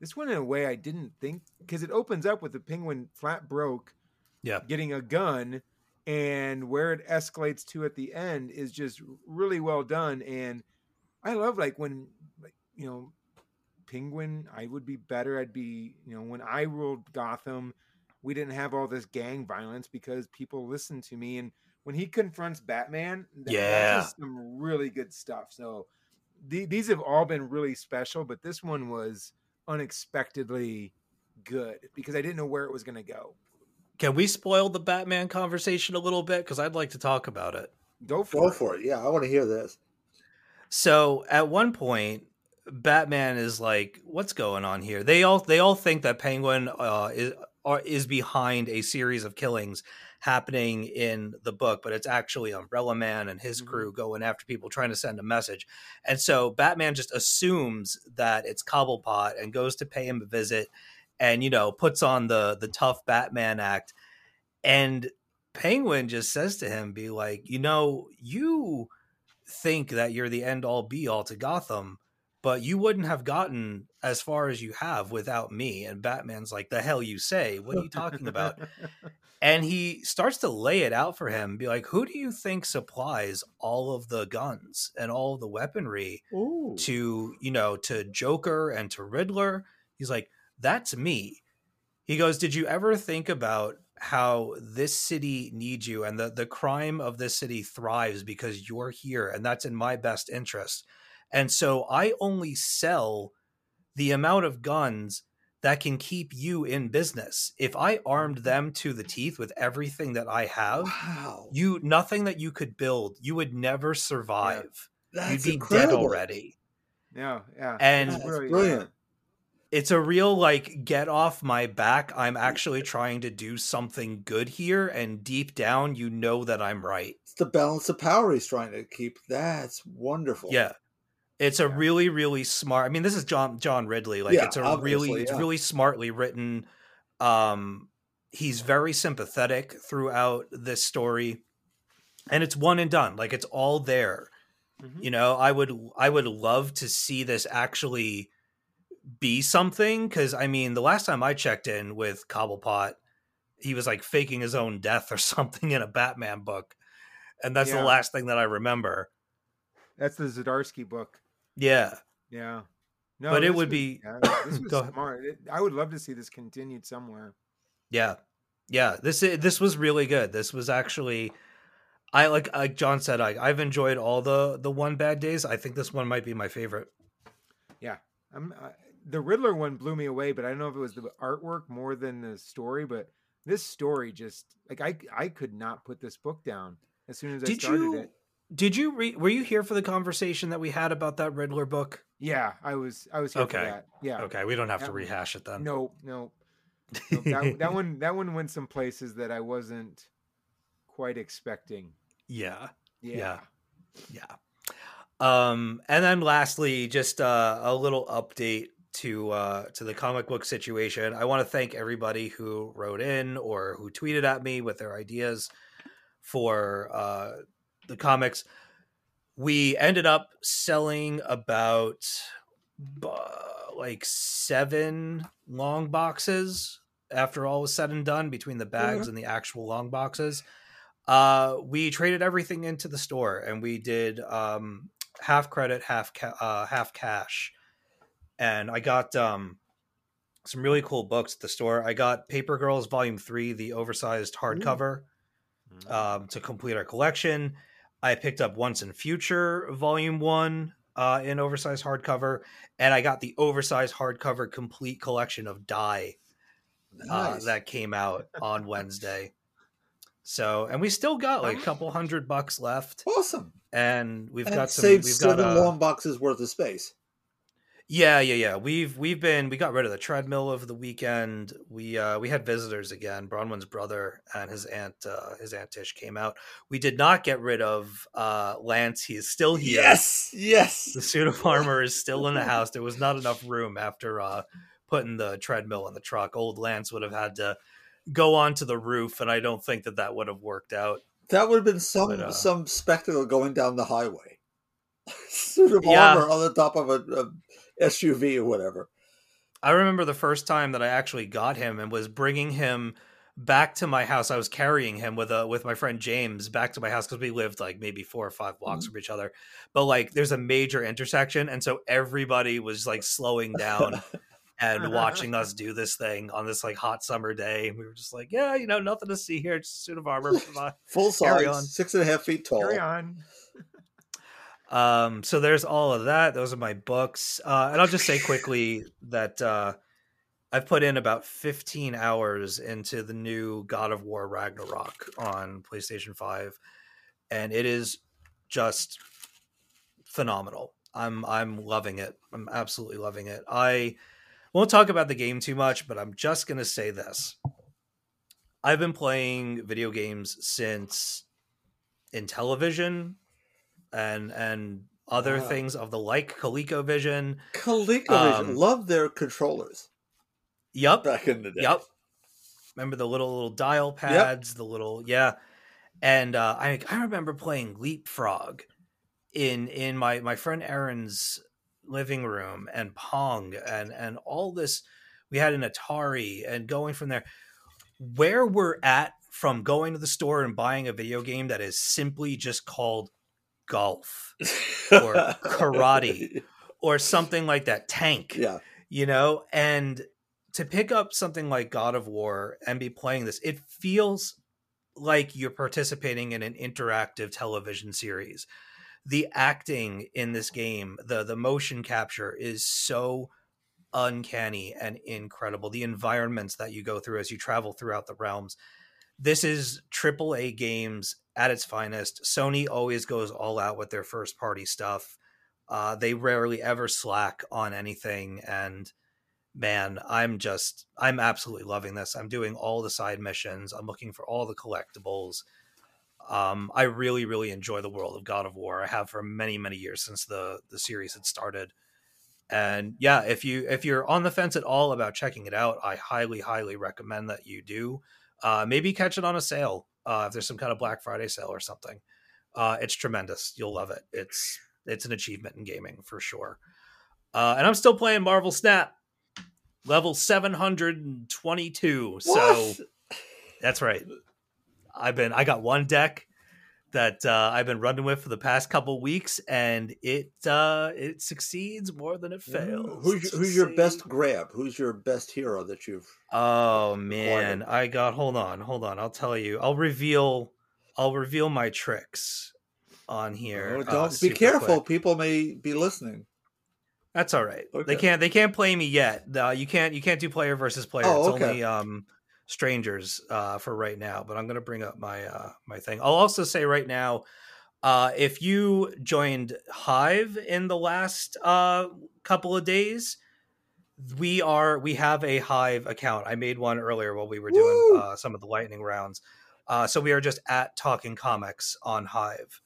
this one in a way I didn't think because it opens up with the penguin flat broke, Yeah. getting a gun, and where it escalates to at the end is just really well done, and I love like when like you know, penguin. I would be better. I'd be you know when I ruled Gotham. We didn't have all this gang violence because people listened to me and when he confronts Batman, th- Yeah. that's just some really good stuff. So the, these have all been really special, but this one was unexpectedly good because I didn't know where it was going to go. Can we spoil the Batman conversation a little bit? Because I'd like to talk about it. Go for Go it. for it. Yeah, I want to hear this. So at one point, Batman is like, "What's going on here?" They all they all think that Penguin uh, is are, is behind a series of killings happening in the book, but it's actually Umbrella Man and his Mhm. crew going after people trying to send a message. And so Batman just assumes that it's Cobblepot and goes to pay him a visit, and you know puts on the the tough Batman act, and Penguin just says to him, "Be like, you know, you." think that you're the end all be all to Gotham, but you wouldn't have gotten as far as you have without me. And Batman's like, the hell you say? What are you talking about? [laughs] and he starts to lay it out for him, be like, who do you think supplies all of the guns and all the weaponry Ooh. to, you know, to Joker and to Riddler? He's like, that's me. He goes, Did you ever think about how this city needs you and the, the crime of this city thrives because you're here and that's in my best interest? And so I only sell the amount of guns that can keep you in business. If I armed them to the teeth with everything that I have, Wow. you nothing that you could build, you would never survive. That's You'd be incredible. dead already. Yeah, yeah. And- It's That's brilliant. It's a real like get off my back. I'm actually trying to do something good here and deep down you know that I'm right. It's the balance of power he's trying to keep. That's wonderful. Yeah. It's a Yeah. really, really smart. I mean, this is John John Ridley. Like Yeah, it's a really, obviously, it's really smartly written. Um, he's very sympathetic throughout this story, and it's one and done. Like it's all there. Mhm. You know, I would, I would love to see this actually be something. Because I mean, the last time I checked in with Cobblepot, he was like faking his own death or [laughs] something in a Batman book, and that's Yeah. the last thing that I remember. That's the Zdarsky book. Yeah. Yeah. No, But it would was- be- yeah, [clears throat] this was smart. It, I would love to see this continued somewhere. Yeah, yeah. This this was really good. This was actually, I like like John said. I I've enjoyed all the the one bad days. I think this one might be my favorite. Yeah. I'm, uh, the Riddler one blew me away, but I don't know if it was the artwork more than the story. But this story just like I I could not put this book down as soon as I Did started you it. Did you read? Were you here for the conversation that we had about that Riddler book? Yeah, I was I was here Okay. for that. Yeah. Okay, we don't have to rehash it then. No, no. no that, that one that one went some places that I wasn't quite expecting. Yeah, Yeah. yeah. Um, and then lastly, just uh, a little update to uh, to the comic book situation. I want to thank everybody who wrote in or who tweeted at me with their ideas for uh, the comics. We ended up selling about uh, like seven long boxes after all was said and done between the bags and the actual long boxes. Uh, we traded everything into the store and we did um, half credit, half ca- uh, half cash. And I got um, some really cool books at the store. I got Paper Girls Volume Three, the oversized hardcover, um, to complete our collection. I picked up Once in Future Volume One uh, in oversized hardcover, and I got the oversized hardcover complete collection of Die uh, that came out on Wednesday. So, and we still got like a couple hundred bucks left, awesome. and we've and got some. saved We've got seven uh, long boxes worth of space. Yeah, yeah, yeah. We've we've been we got rid of the treadmill over the weekend. We uh we had visitors again. Bronwyn's brother and his aunt uh his aunt Tish came out. We did not get rid of uh Lance. He is still here. Yes, yes. The suit of armor is still in the [laughs] house. There was not enough room after uh putting the treadmill in the truck. Old Lance would have had to go onto the roof, and I don't think that that would have worked out. That would have been some But, uh, some spectacle going down the highway. [laughs] Suit of Yeah. armor on the top of a, a SUV or whatever. I remember the first time that I actually got him and was bringing him back to my house. I was carrying him with a with my friend James back to my house because we lived like maybe four or five blocks mm-hmm. from each other. But like, there's a major intersection, and so everybody was like slowing down and watching us [laughs] do this thing on this like hot summer day. And we were just like, yeah, you know, nothing to see here. Just a suit of armor. Full size, on. six and a half feet tall. Carry on. Um, so there's all of that. Those are my books. Uh, and I'll just say quickly that uh, I've put in about 15 hours into the new God of War Ragnarok on PlayStation 5, and it is just phenomenal. I'm I'm loving it. I'm absolutely loving it. I won't talk about the game too much, but I'm just gonna say this. I've been playing video games since in television and and other Wow. things of the like ColecoVision. ColecoVision Um, loved their controllers Yep. back in the day. Yep. Remember the little little dial pads, the little yeah. And uh, I I remember playing Leapfrog in in my my friend Aaron's living room and Pong and and all this. We had an Atari and going from there. Where we're at from going to the store and buying a video game that is simply just called golf Or karate. [laughs] or something like that, tank yeah. you know and to pick up something like god of war and be playing this it feels like you're participating in an interactive television series the acting in this game the the motion capture is so uncanny and incredible. The environments that you go through as you travel throughout the realms. This is AAA games at its finest. Sony always goes all out with their first party stuff. Uh, they rarely ever slack on anything. And man, I'm just, I'm absolutely loving this. I'm doing all the side missions, I'm looking for all the collectibles. Um, I really, really enjoy the world of God of War. I have for many, many years since the the series had started. And yeah, if you if you're on the fence at all about checking it out, I highly, highly recommend that you do. Uh, maybe catch it on a sale uh, if there's some kind of Black Friday sale or something. Uh, it's tremendous. You'll love it. It's it's an achievement in gaming for sure. Uh, and I'm still playing Marvel Snap, level 722. So that's right. I've been I got one deck that uh, I've been running with for the past couple weeks, and it uh, it succeeds more than it fails. Who's, to who's your best grab? Who's your best hero that you've? Oh man, I got. Hold on, hold on. I'll tell you. I'll reveal. I'll reveal my tricks on here. Oh, uh, don't be careful. quick. People may be listening. That's all right. They can't. They can't play me yet. Uh, you can't. You can't do player versus player. Oh, it's okay. only um, strangers uh, for right now. But I'm gonna bring up my uh, my thing. I'll also say right now, uh, if you joined Hive in the last uh, couple of days, we are we have a Hive account. I made one earlier while we were doing Woo! uh, some of the lightning rounds. Uh, so we are just at Talking Comics on Hive.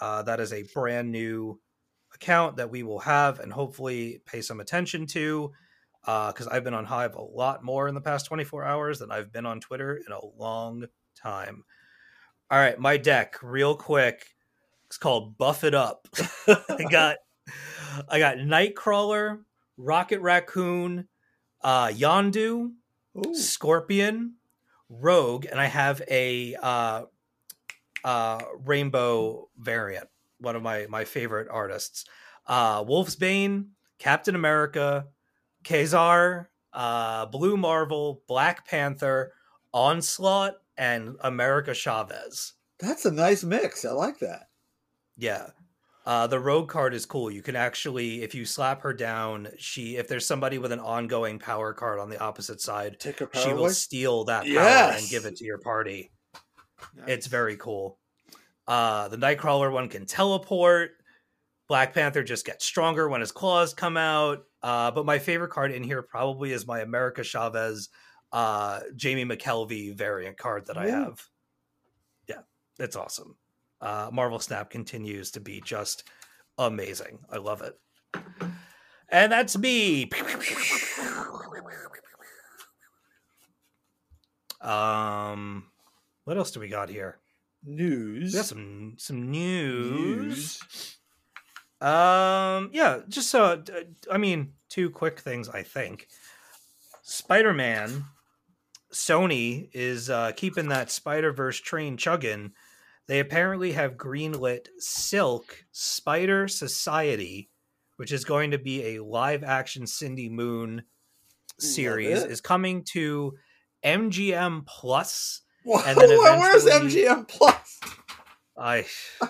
Uh, that is a brand new account that we will have and hopefully pay some attention to because I've been on Hive a lot more in the past 24 hours than I've been on Twitter in a long time. All right, my deck, real quick. It's called Buff It Up. [laughs] I got I got Nightcrawler, Rocket Raccoon, uh, Yondu, Ooh. Scorpion, Rogue, and I have a uh, uh, rainbow variant. One of my my favorite artists, uh, Wolfsbane, Captain America, Kazar, uh, Blue Marvel, Black Panther, Onslaught, and America Chavez. That's a nice mix. I like that. Yeah. Uh, the rogue card is cool. You can actually, if you slap her down, she if there's somebody with an ongoing power card on the opposite side, Take her she power will away. steal that power and give it to your party. It's very cool. Uh, the Nightcrawler one can teleport. Black Panther just gets stronger when his claws come out. Uh, but my favorite card in here probably is my America Chavez, uh, Jamie McKelvie variant card that I have. Yeah, it's awesome. Uh, Marvel Snap continues to be just amazing. I love it. And that's me. Um, what else do we got here? News. We got some some news. Um, yeah, just so I mean, two quick things. I think Spider Man, Sony is uh, keeping that Spider Verse train chugging. They apparently have greenlit Silk Spider Society, which is going to be a live action Cindy Moon series, is coming to MGM Plus. And then [laughs] where's MGM Plus? I, [laughs]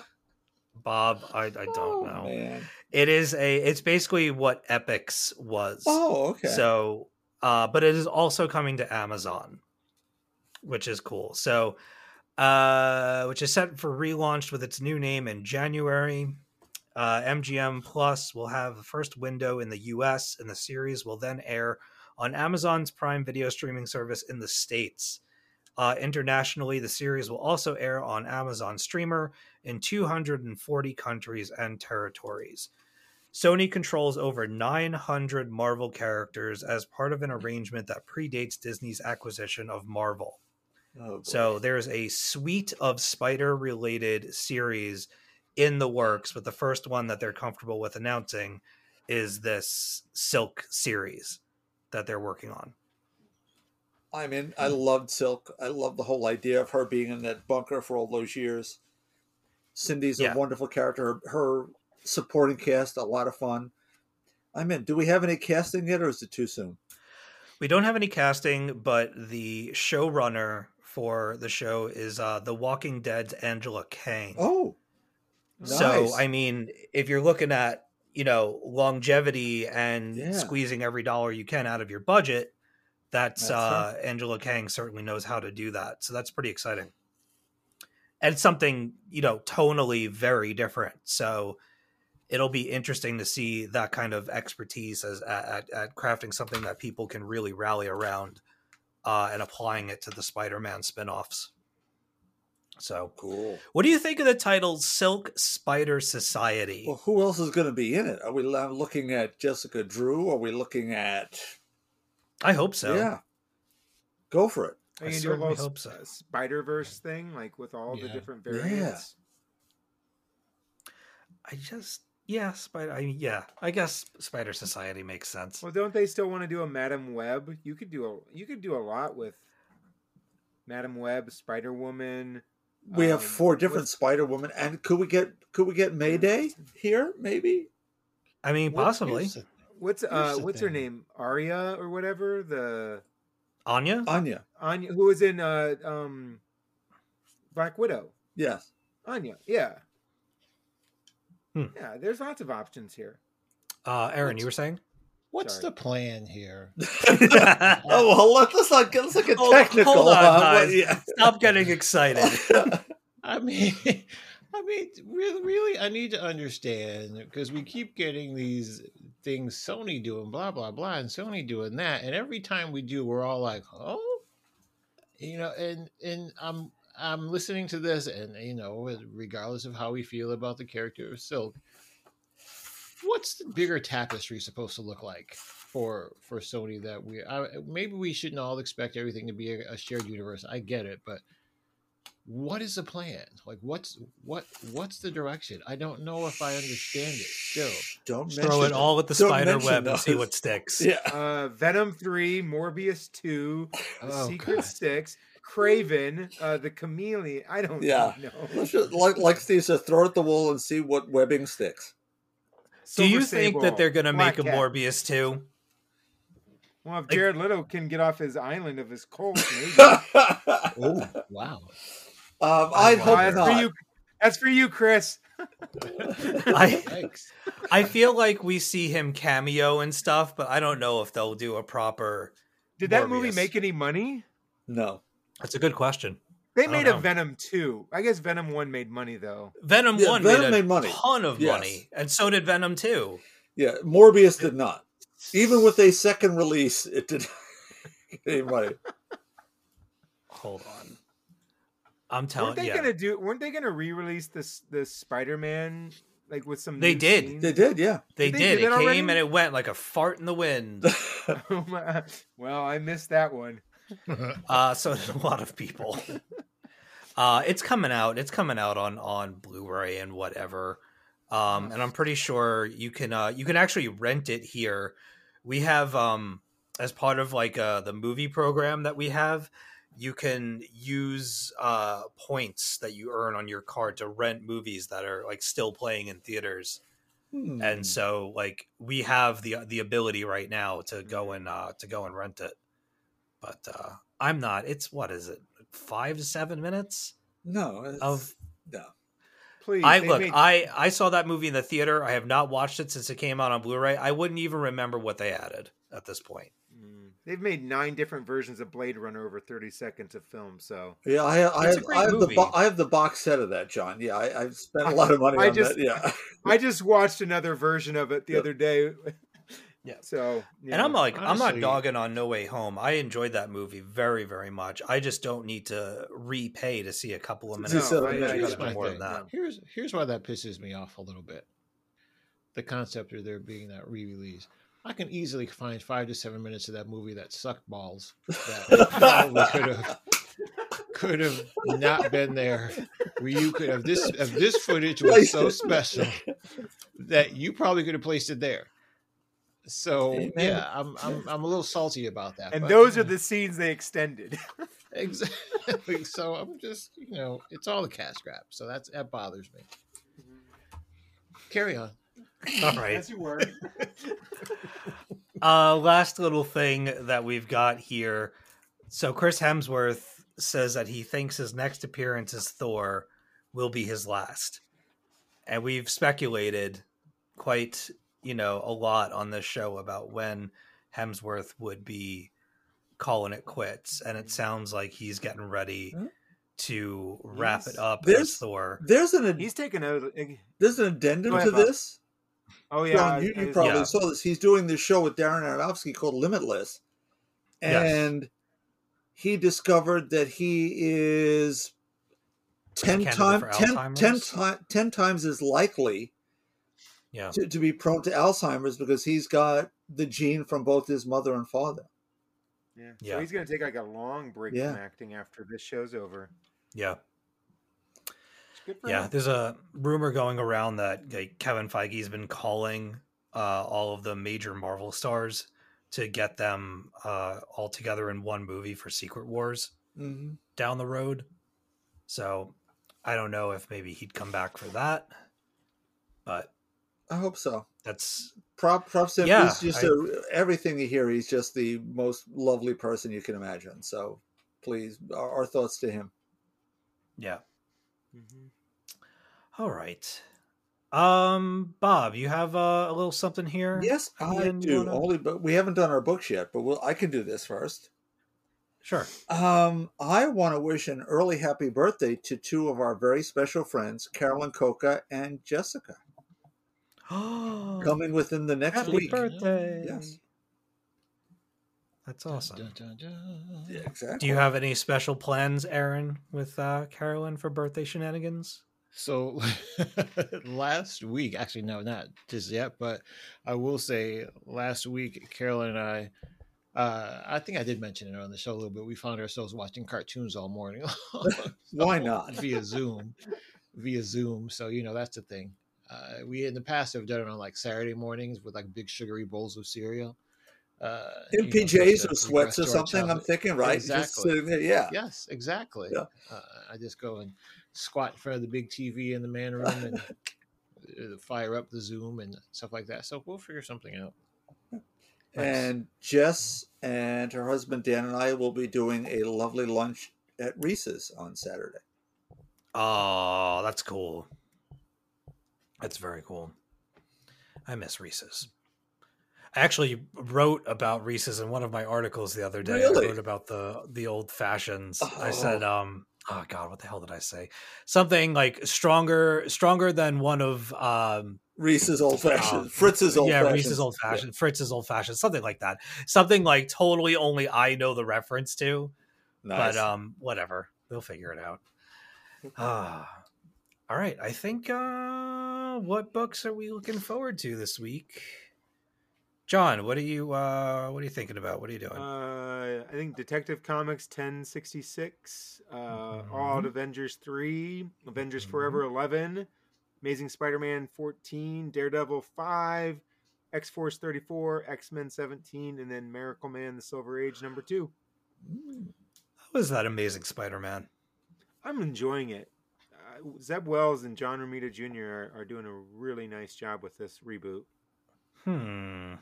Bob, I, I don't Oh, know. Man. It is a. It's basically what Epix was. Oh, okay. So, uh, but it is also coming to Amazon, which is cool. So, uh, which is set for relaunch with its new name in January. Uh, MGM Plus will have the first window in the US, and the series will then air on Amazon's Prime Video streaming service in the States. Uh, internationally, the series will also air on Amazon Streamer in 240 countries and territories. Sony controls over 900 Marvel characters as part of an arrangement that predates Disney's acquisition of Marvel. Oh. So there's a suite of spider related series in the works, but the first one that they're comfortable with announcing is this Silk series that they're working on. I mean, I loved Silk. I love the whole idea of her being in that bunker for all those years. Cindy's Yeah. a wonderful character. Her, her supporting cast, a lot of fun. I mean, do we have any casting yet, or is it too soon? We don't have any casting, but the showrunner for the show is uh, The Walking Dead's Angela Kang. Oh, nice. So. I mean, if you're looking at you know longevity and Yeah. squeezing every dollar you can out of your budget that's, That's uh angela kang certainly knows how to do that so that's pretty exciting and something you know tonally very different so it'll be interesting to see that kind of expertise as at, at, at crafting something that people can really rally around uh, and applying it to the spider-man spin-offs so Cool. what do you think of the title silk spider society Well, who else is going to be in it? Are we looking at Jessica Drew? Are we looking at? I hope so Yeah. Go for it. Are I you do a certainly hope so. Spider Verse thing, like with all the Yeah. different Yeah. variants? I just yeah, spider. I yeah, I guess Spider Society makes sense. Well, don't they still want to do a Madam Web? You could do a you could do a lot with Madam Web, Spider Woman. We have Um, four different what's- Spider Woman, and could we get could we get Mayday here? Maybe. I mean, What- possibly here's the- What's uh the what's her name? Arya or whatever the Anya. Anya. Anya who was in uh um Black Widow. Yes. Anya, yeah. Hmm. Yeah, there's lots of options here. Uh, Aaron, you were saying? What's Sorry. the plan here? [laughs] [laughs] oh well, let, let's not get let's not get Hold- technical. hold on, huh? guys. Yeah. Stop getting excited. [laughs] I mean, I mean, really, really, I need to understand because we keep getting these things Sony doing blah blah blah and Sony doing that, and every time we do, we're all like, oh, you know, and and I'm I'm listening to this, and you know, regardless of how we feel about the character of Silk, what's the bigger tapestry supposed to look like for for Sony that we I, maybe we shouldn't all expect everything to be a, a shared universe. I get it, but what is the plan? Like what's what what's the direction? I don't know if I understand it still. Don't Throw mention it all at the Don't spider mention web and see what sticks. Yeah. Uh Venom 3, Morbius 2, Oh, Secret God. Six, Kraven, uh the Chameleon. I don't Yeah. know. [laughs] Let's just, like like Steve said, throw it at the wall and see what webbing sticks. Do you Silver think that they're going to Black make a Cat. Morbius too? Well, if Jared Leto can get off his island of his cult, maybe. [laughs] Oh wow! Um, I'd hope that's not. for you. That's for you, Chris. [laughs] I Thanks. I feel like we see him cameo and stuff, but I don't know if they'll do a proper. Did that movie make any money? No. That's a good question. They I don't made know. a Venom 2. I guess Venom 1 made money though. Venom Yeah, one Venom made a made money. ton of Yes. money, and so did Venom two. Yeah, Morbius did not. Even with a second release, it did [laughs] not get any money. Hold on, I'm telling weren't they you. gonna do weren't they gonna re-release this this Spider-Man like with some They new did. scenes? They did, yeah. They Did they did. do It that came already? and it went like a fart in the wind. [laughs] [laughs] Oh my- well, I missed that one. [laughs] uh, so did a lot of people. Uh, it's coming out. It's coming out on on Blu-ray and whatever. Um, and I'm pretty sure you can uh, you can actually rent it here. We have um, as part of like uh, the movie program that we have. You can use uh, points that you earn on your card to rent movies that are like still playing in theaters. Hmm. and so like we have the the ability right now to go and uh to go and rent it but uh i'm not it's what is it five to seven minutes no, of no. Please, i look made- i i saw that movie in the theater i have not watched it since it came out on blu-ray i wouldn't even remember what they added at this point. They've made nine different versions of Blade Runner over 30 seconds of film, so Yeah, I, I It's a have, great I have the bo- I have the box set of that, John. Yeah, I, I've spent a [laughs] lot of money I on just- that. Yeah, I just watched another version of it the Yep. other day. Yeah. [laughs] So and i'm like i'm not dogging on no way home i enjoyed that movie very very much i just don't need to repay to see a couple of minutes I- of I- it. here's Gotta be my more thing. than that. Here's here's why that pisses me off a little bit. The concept of there being that re-release. I can easily find five to seven minutes of that movie that sucked balls. That [laughs] probably could have could have not been there. Where you could have this if this footage was so special that you probably could have placed it there. So Amen. yeah, I'm I'm I'm a little salty about that. and but, those you are the scenes they extended. [laughs] exactly. So I'm just you know it's all the cash grab. So that's that bothers me. Mm-hmm. Carry on. All [laughs] right As you were. [laughs] Uh, last little thing that we've got here. So Chris Hemsworth says that he thinks his next appearance as Thor will be his last, and we've speculated quite you know, a lot on this show about when Hemsworth would be calling it quits, and it sounds like he's getting ready to wrap He's- it up There's- as Thor. There's an ad- He's taken a. there's an addendum to Bob. this. Oh yeah, John, you, you probably Yeah. saw this. He's doing this show with Darren Aronofsky called Limitless, Yes. and he discovered that he is ten times for 10, 10, ti- 10 times as likely Yeah. to, to be prone to Alzheimer's because he's got the gene from both his mother and father. Yeah. Yeah. So he's gonna take like a long break Yeah. from acting after this show's over. Yeah. It's good for Yeah, him. there's a rumor going around that like, Kevin Feige's been calling uh, all of the major Marvel stars to get them uh, all together in one movie for Secret Wars hmm down the road. So I don't know if maybe he'd come back for that, but I hope so. that's Prop props to him. Yeah, he's just I- a, everything you hear. He's just the most lovely person you can imagine. So please, our, our thoughts to him. yeah. Mhm. All right. Um, Bob, you have uh, a little something here. Yes, I do. wanna- Only, but we haven't done our books yet. But we'll, I can do this first. Sure. Um, I want to wish an early happy birthday to two of our very special friends, Carolyn Coca and Jessica, [gasps] coming within the next Happy week. birthday! Yes, That's awesome. Dun, dun, dun. Yeah, exactly. Do you have any special plans, Aaron, with uh, Carolyn for birthday shenanigans? So [laughs] last week, actually, no, not just yet, but I will say last week, Carolyn and I, uh, I think I did mention it on the show a little bit. We found ourselves watching cartoons all morning. [laughs] Why not? via Zoom, via Zoom. So you know that's the thing. Uh, we in the past have done it on like Saturday mornings with like big sugary bowls of cereal. Uh, In know, just PJs to or sweats or regress to our something? I'm thinking, right? Just Exactly. there, yeah. Yes, exactly. Yeah. Uh, I just go and squat in front of the big TV in the man room and [laughs] uh, fire up the Zoom and stuff like that. So we'll figure something out. And Jess and her husband Dan and I will be doing a lovely lunch at Reese's on Saturday. Oh, that's cool. That's very cool. I miss Reese's. I actually wrote about Reese's in one of my articles the other day. Really? I wrote about the the old fashions. I Oh. said, um, oh god, what the hell did I say? Something like stronger, stronger than one of um, Reese's old fashioned, Um, Fritz's old yeah, fashioned. Reese's old fashioned, Fritz's old fashioned, something like that. Something like totally only I know the reference to. Nice. But um, whatever, they'll figure it out. Ah, all right. I think. Uh, what books are we looking forward to this week? John, what are you? Uh, what are you thinking about? What are you doing? Uh, I think Detective Comics 1066, uh, All Mm-hmm. Out Avengers 3, Avengers Forever 11, Amazing Spider Man 14, Daredevil 5, X Force 34, X Men 17, and then Miracleman The Silver Age number 2. How was that Amazing Spider-Man? I'm enjoying it. Uh, Zeb Wells and John Romita Jr. Are, are doing a really nice job with this reboot. Hmm.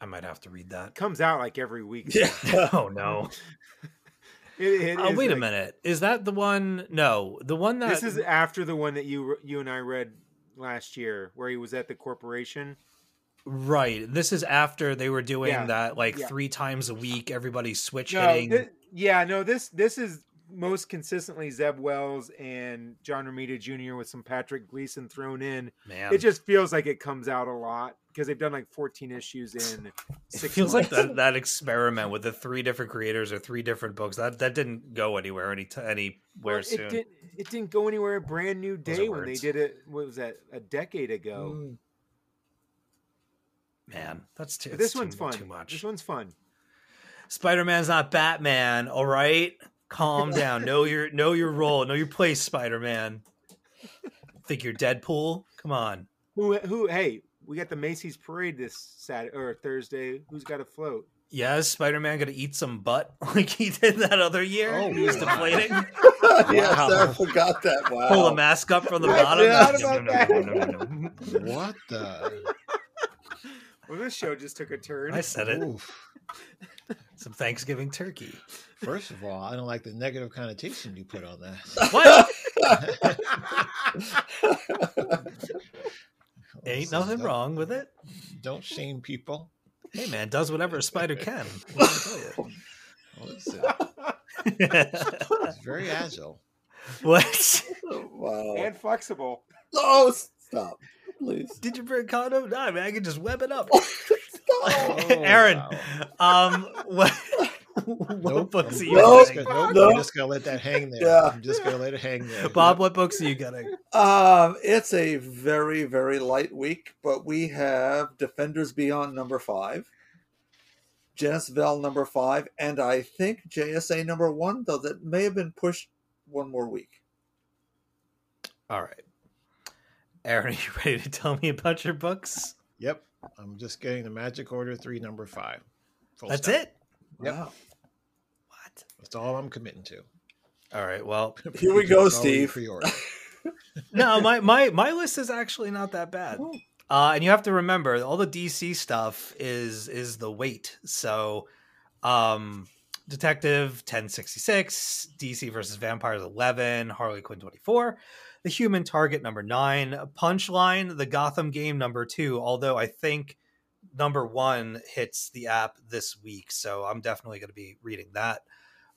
I might have to read that. Comes out like every week. [laughs] yeah. Oh no! [laughs] It- it Oh, wait a minute. Is that the one? No, the one that This is after the one that you you and I read last year, where he was at the corporation. right. This is after they were doing Yeah, that like yeah. three times a week. Everybody switch No, hitting. yeah, no. This this is most consistently Zeb Wells and John Romita Jr. with some Patrick Gleason thrown in. Man, It just feels like it comes out a lot because they've done like 14 issues in [laughs] it six feels like that, that experiment with the three different creators or three different books that that didn't go anywhere any t- anywhere Well, soon. it didn't. It didn't go anywhere. A brand new day when they did it. What was that? A decade ago. Mm. Man, that's too. This one's too, fun. Too much. This one's fun. Spider Man's not Batman. All right, calm down. know your know your role. Know your place, Spider Man. Think you're Deadpool? Come on. Who? Who? Hey, we got the Macy's parade this Saturday or Thursday. Who's got a float? Yes, Spider Man gonna eat some butt [laughs] like he did that other year. Oh, he was wow. deflating. [laughs] yes, Wow. I forgot that. Wow. Pull the mask up from the I bottom. forgot about that. What the? [laughs] Well, this show just took a turn. I said it. Oof. Some Thanksgiving turkey. First of all, I don't like the negative connotation you put on that. What? [laughs] Ain't So nothing don't- wrong with it. Don't shame people. Hey man, does whatever a spider can. What it's, I it's very agile. what? wow. and flexible. No, stop, please. Did you bring condom? No, man, I can just web it up. [laughs] Stop. Aaron, wow. um, what, what Nope. books are you Nope. getting? nope, Nope. I'm just gonna let that hang there. Yeah. I'm just gonna let it hang there. Bob, what books are you getting? Um, it's a very, very light week, but we have Defenders Beyond number five, Genesis Vel number five, and I think JSA number one, though that may have been pushed one more week. All right. Aaron, [laughs] are you ready to tell me about your books? Yep. I'm just getting the Magic Order three, number five. Full That's stop. it? Yep. Wow. What? That's all I'm committing to. All right. Well, [laughs] Here we go, It's all in Steve. pre-order. [laughs] no, my, my, my list is actually not that bad. Uh, and you have to remember all the DC stuff is is the weight. So, um, Detective 1066, DC versus Vampires 11, Harley Quinn 24, The Human Target number 9, Punchline, The Gotham Game number 2, although I think number 1 hits the app this week, so I'm definitely going to be reading that.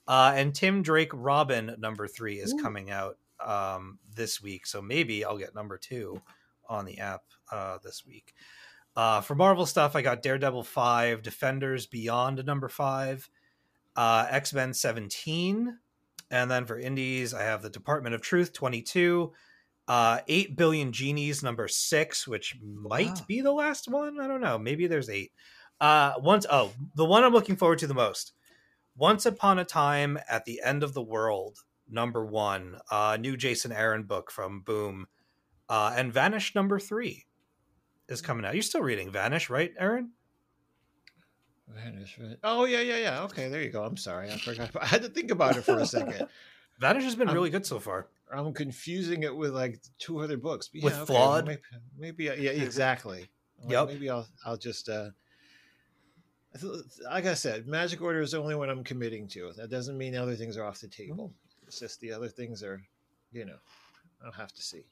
Uh, and Tim Drake Robin number 3 is Ooh. coming out um, this week, so maybe I'll get number 2 on the app uh, this week. Uh, for Marvel stuff, I got Daredevil 5, Defenders Beyond number 5, uh, X Men 17. And then for indies, I have the Department of Truth 22, uh, 8 Billion Genies number 6, which might Wow. be the last one. I don't know. Maybe there's 8. Uh, once, oh, the one I'm looking forward to the most Once Upon a Time at the End of the World, number 1, uh, new Jason Aaron book from Boom. Uh, and Vanish number 3 is coming out. You're still reading Vanish, right, Aaron? Vanish, Oh yeah, yeah, yeah. Okay, there you go. I'm sorry, I forgot. I had to think about it for a second. [laughs] Vanish has been Um, really good so far. I'm confusing it with like two other books. But With yeah, okay, Flawed? Maybe, maybe uh, yeah, exactly. Like, Yep. Maybe I'll I'll just uh like I said, Magic Order is the only one I'm committing to. That doesn't mean other things are off the table. It's just the other things are, you know, I'll have to see.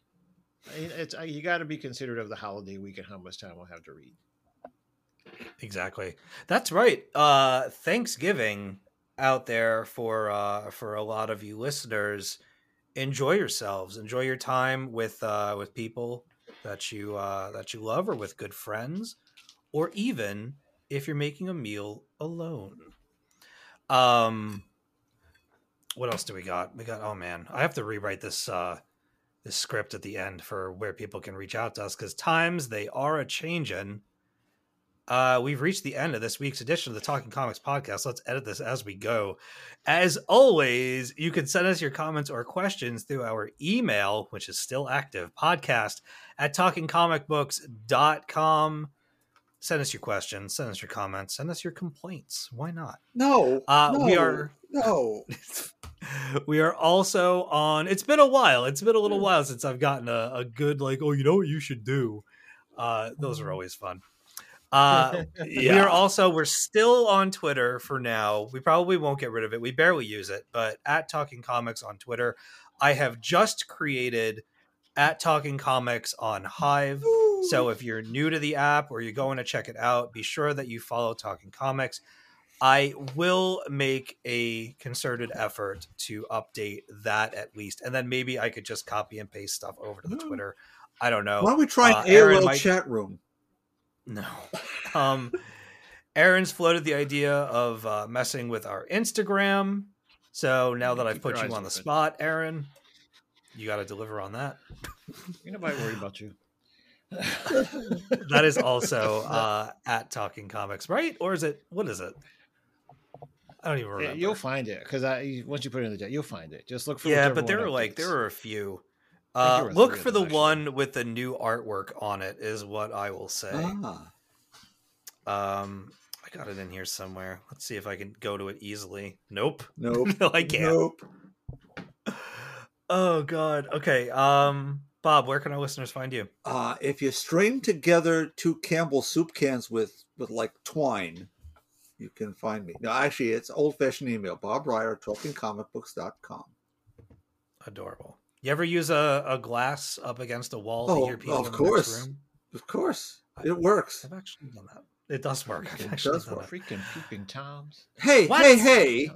It's you got to be considerate of the holiday week and how much time I'll have to read. Exactly. That's right. Uh Thanksgiving out there for uh for a lot of you listeners. Enjoy yourselves. Enjoy your time with uh with people that you uh that you love or with good friends or even if you're making a meal alone. Um what else do we got? We got oh man, I have to rewrite this uh this script at the end for where people can reach out to us cuz times they are a changin'. Uh, we've reached the end of this week's edition of the Talking Comics podcast. Let's edit this as we go. As always, you can send us your comments or questions through our email, which is still active, podcast at talkingcomicbooks.com. Send us your questions, send us your comments, send us your complaints. Why not? No, Uh, we are- no. [laughs] we are also on it's been a while it's been a little while since i've gotten a, a good like oh you know what you should do uh those are always fun uh [laughs] We are also we're still on twitter for now we probably won't get rid of it we barely use it but at talking comics on twitter i have just created at talking comics on hive so if you're new to the app or you're going to check it out, be sure that you follow Talking Comics. I will make a concerted effort to update that at least, and then maybe I could just copy and paste stuff over to the. Twitter. I don't know. Why don't we try Uh, an Aaron AOL might- chat room? No. [laughs] Um, Aaron's floated the idea of uh, messing with our Instagram. So now that I've put you on the spot, Aaron, you got to deliver on that. [laughs] Ain't nobody worried about you. That is also [laughs] uh, at Talking Comics, right? Or is it? What is it? I don't even remember. You'll find it because I once you put it in the chat, you'll find it. Just look for yeah, but there are like there are a few. Uh, look for the actually. one with the new artwork on it. Is what I will say. Ah, Um, I got it in here somewhere. Let's see if I can go to it easily. Nope. [laughs] nope. no, I can't. Nope. Oh God. Okay. Um, Bob, where can our listeners find you? Uh, if you string together two Campbell soup cans with with like twine, you can find me. No, actually, it's old fashioned email. Bob Reyer, talkingcomicbooks.com. Adorable. You ever use a, a glass up against a wall to Oh, hear people of in the course. next room? Of course, it works. I've actually done that. It does work. It actually does work. Freaking peeping toms. Hey, What? hey, hey!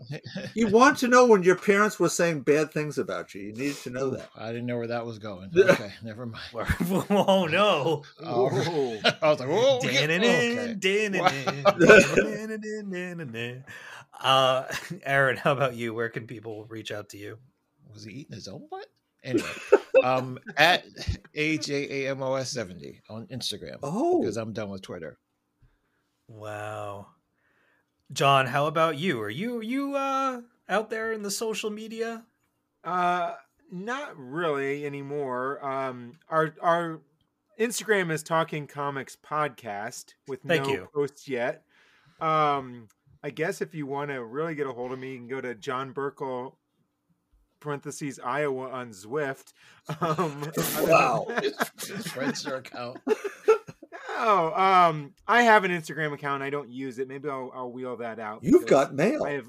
[laughs] You want to know when your parents were saying bad things about you? You need to know that. I didn't know where that was going. [laughs] Okay, never mind. [laughs] oh no! Oh, I was like, whoa, okay. dan-in-in, dan-in-in. Uh, Aaron, how about you? Where can people reach out to you? Was he eating his own butt? Anyway, um, at AJAMOS70 on Instagram Oh, because I'm done with Twitter. Wow, John, how about you? Are you are you uh, out there in the social media? Uh, not really anymore. Um, our our Instagram is Talking Comics Podcast with Thank no you. posts yet. Um, I guess if you want to really get a hold of me, you can go to John Burkle parentheses Iowa on Zwift. [laughs] Um, other than Wow. that- His, his account. Oh, um, I have an Instagram account. I don't use it. Maybe I'll, I'll wheel that out. you've got mail. I have,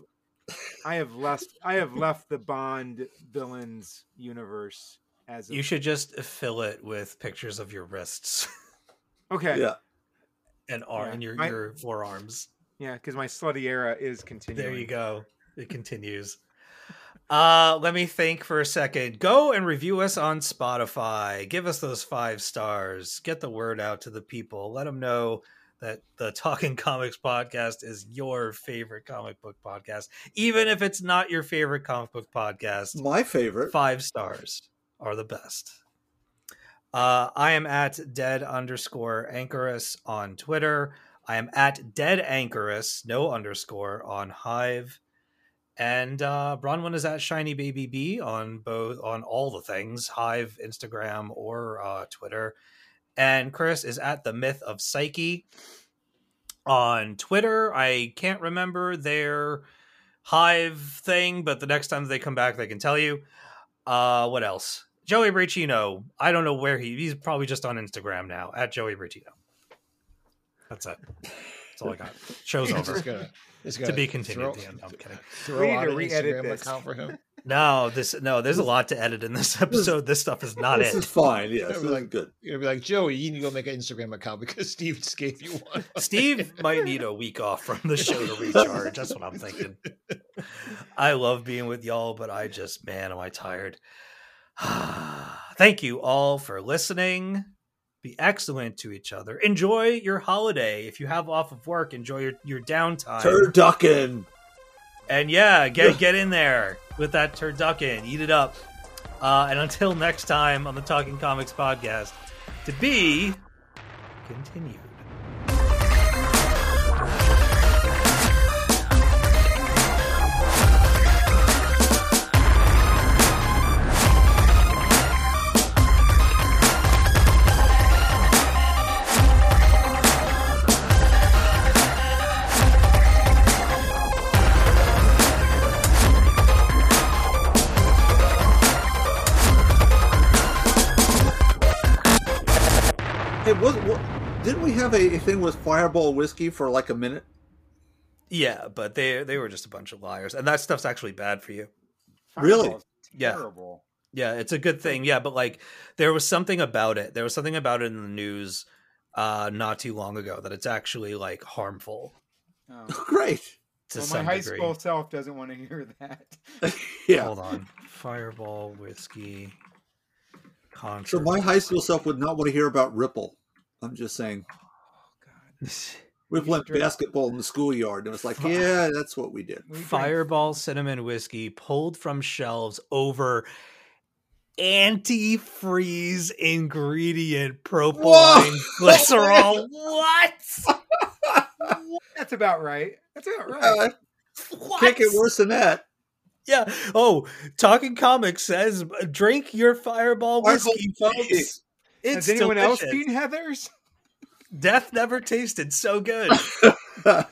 I have left. I have left the Bond villains universe as of, You should just fill it with pictures of your wrists [laughs] okay. Yeah. and arm Yeah. and your My- your forearms. Yeah, because my slutty era is continuing. There you go. It continues. Uh, let me think for a second. Go and review us on Spotify. Give us those five stars. Get the word out to the people. Let them know that the Talking Comics podcast is your favorite comic book podcast, even if it's not your favorite comic book podcast. My favorite. Five stars are the best. Uh, I am at dead underscore anchorus on Twitter. I am at dead anchorus, no underscore on Hive. And uh, Bronwyn is at shiny baby b on both on all the things Hive, Instagram, or uh, Twitter. And Chris is at the myth of Psyche on Twitter. I can't remember their Hive thing, but the next time they come back, they can tell you. Uh, what else? Joey Bracino. I don't know where he. He's probably just on Instagram now at Joey Bracino. That's it. That's all I got. [laughs] Show's over. gonna, To gonna be continued. Throw, [laughs] at. No, I'm kidding. throw We need out to an re-edit Instagram this. account for him. [laughs] No, this no. There's a lot to edit in [laughs] this episode. This stuff is not it. this is fine. Yes, this is Like- good. You're gonna be like, Joey, you need to go make an Instagram account because Steve just gave you one. Steve might need a week off from the show to recharge. That's what I'm thinking. I love being with y'all, but I just, man, am I tired. [sighs] Thank you all for listening. Be excellent to each other. Enjoy your holiday. If you have off of work, enjoy your, your downtime. Turducken. and yeah, get get in there with that turducken. Eat it up. Uh, and until next time on the Talking Comics podcast, to be continued. Have a, a thing with Fireball whiskey for like a minute? Yeah, but they they were just a bunch of liars, and that stuff's actually bad for you. Really? Yeah. Terrible. Yeah, it's a good thing. Yeah, but like there was something about it. There was something about it in the news uh not too long ago that it's actually like harmful Oh. [laughs] Great. to Well, my some high degree. school self doesn't want to hear that. [laughs] [laughs] Yeah. Hold on. Fireball whiskey So my high school self would not want to hear about Ripple. I'm just saying. We We played basketball in the schoolyard, and it was like, yeah, that's what we did. Fireball cinnamon whiskey pulled from shelves over antifreeze ingredient propylene [laughs] glycerol. what? [laughs] That's about right. That's about right. Uh, What? can't get worse than that. Yeah. Oh, Talking Comics says drink your Fireball Fireball whiskey, whiskey. folks. It's Has anyone else delicious. seen Heather's? Death never tasted so good. [laughs]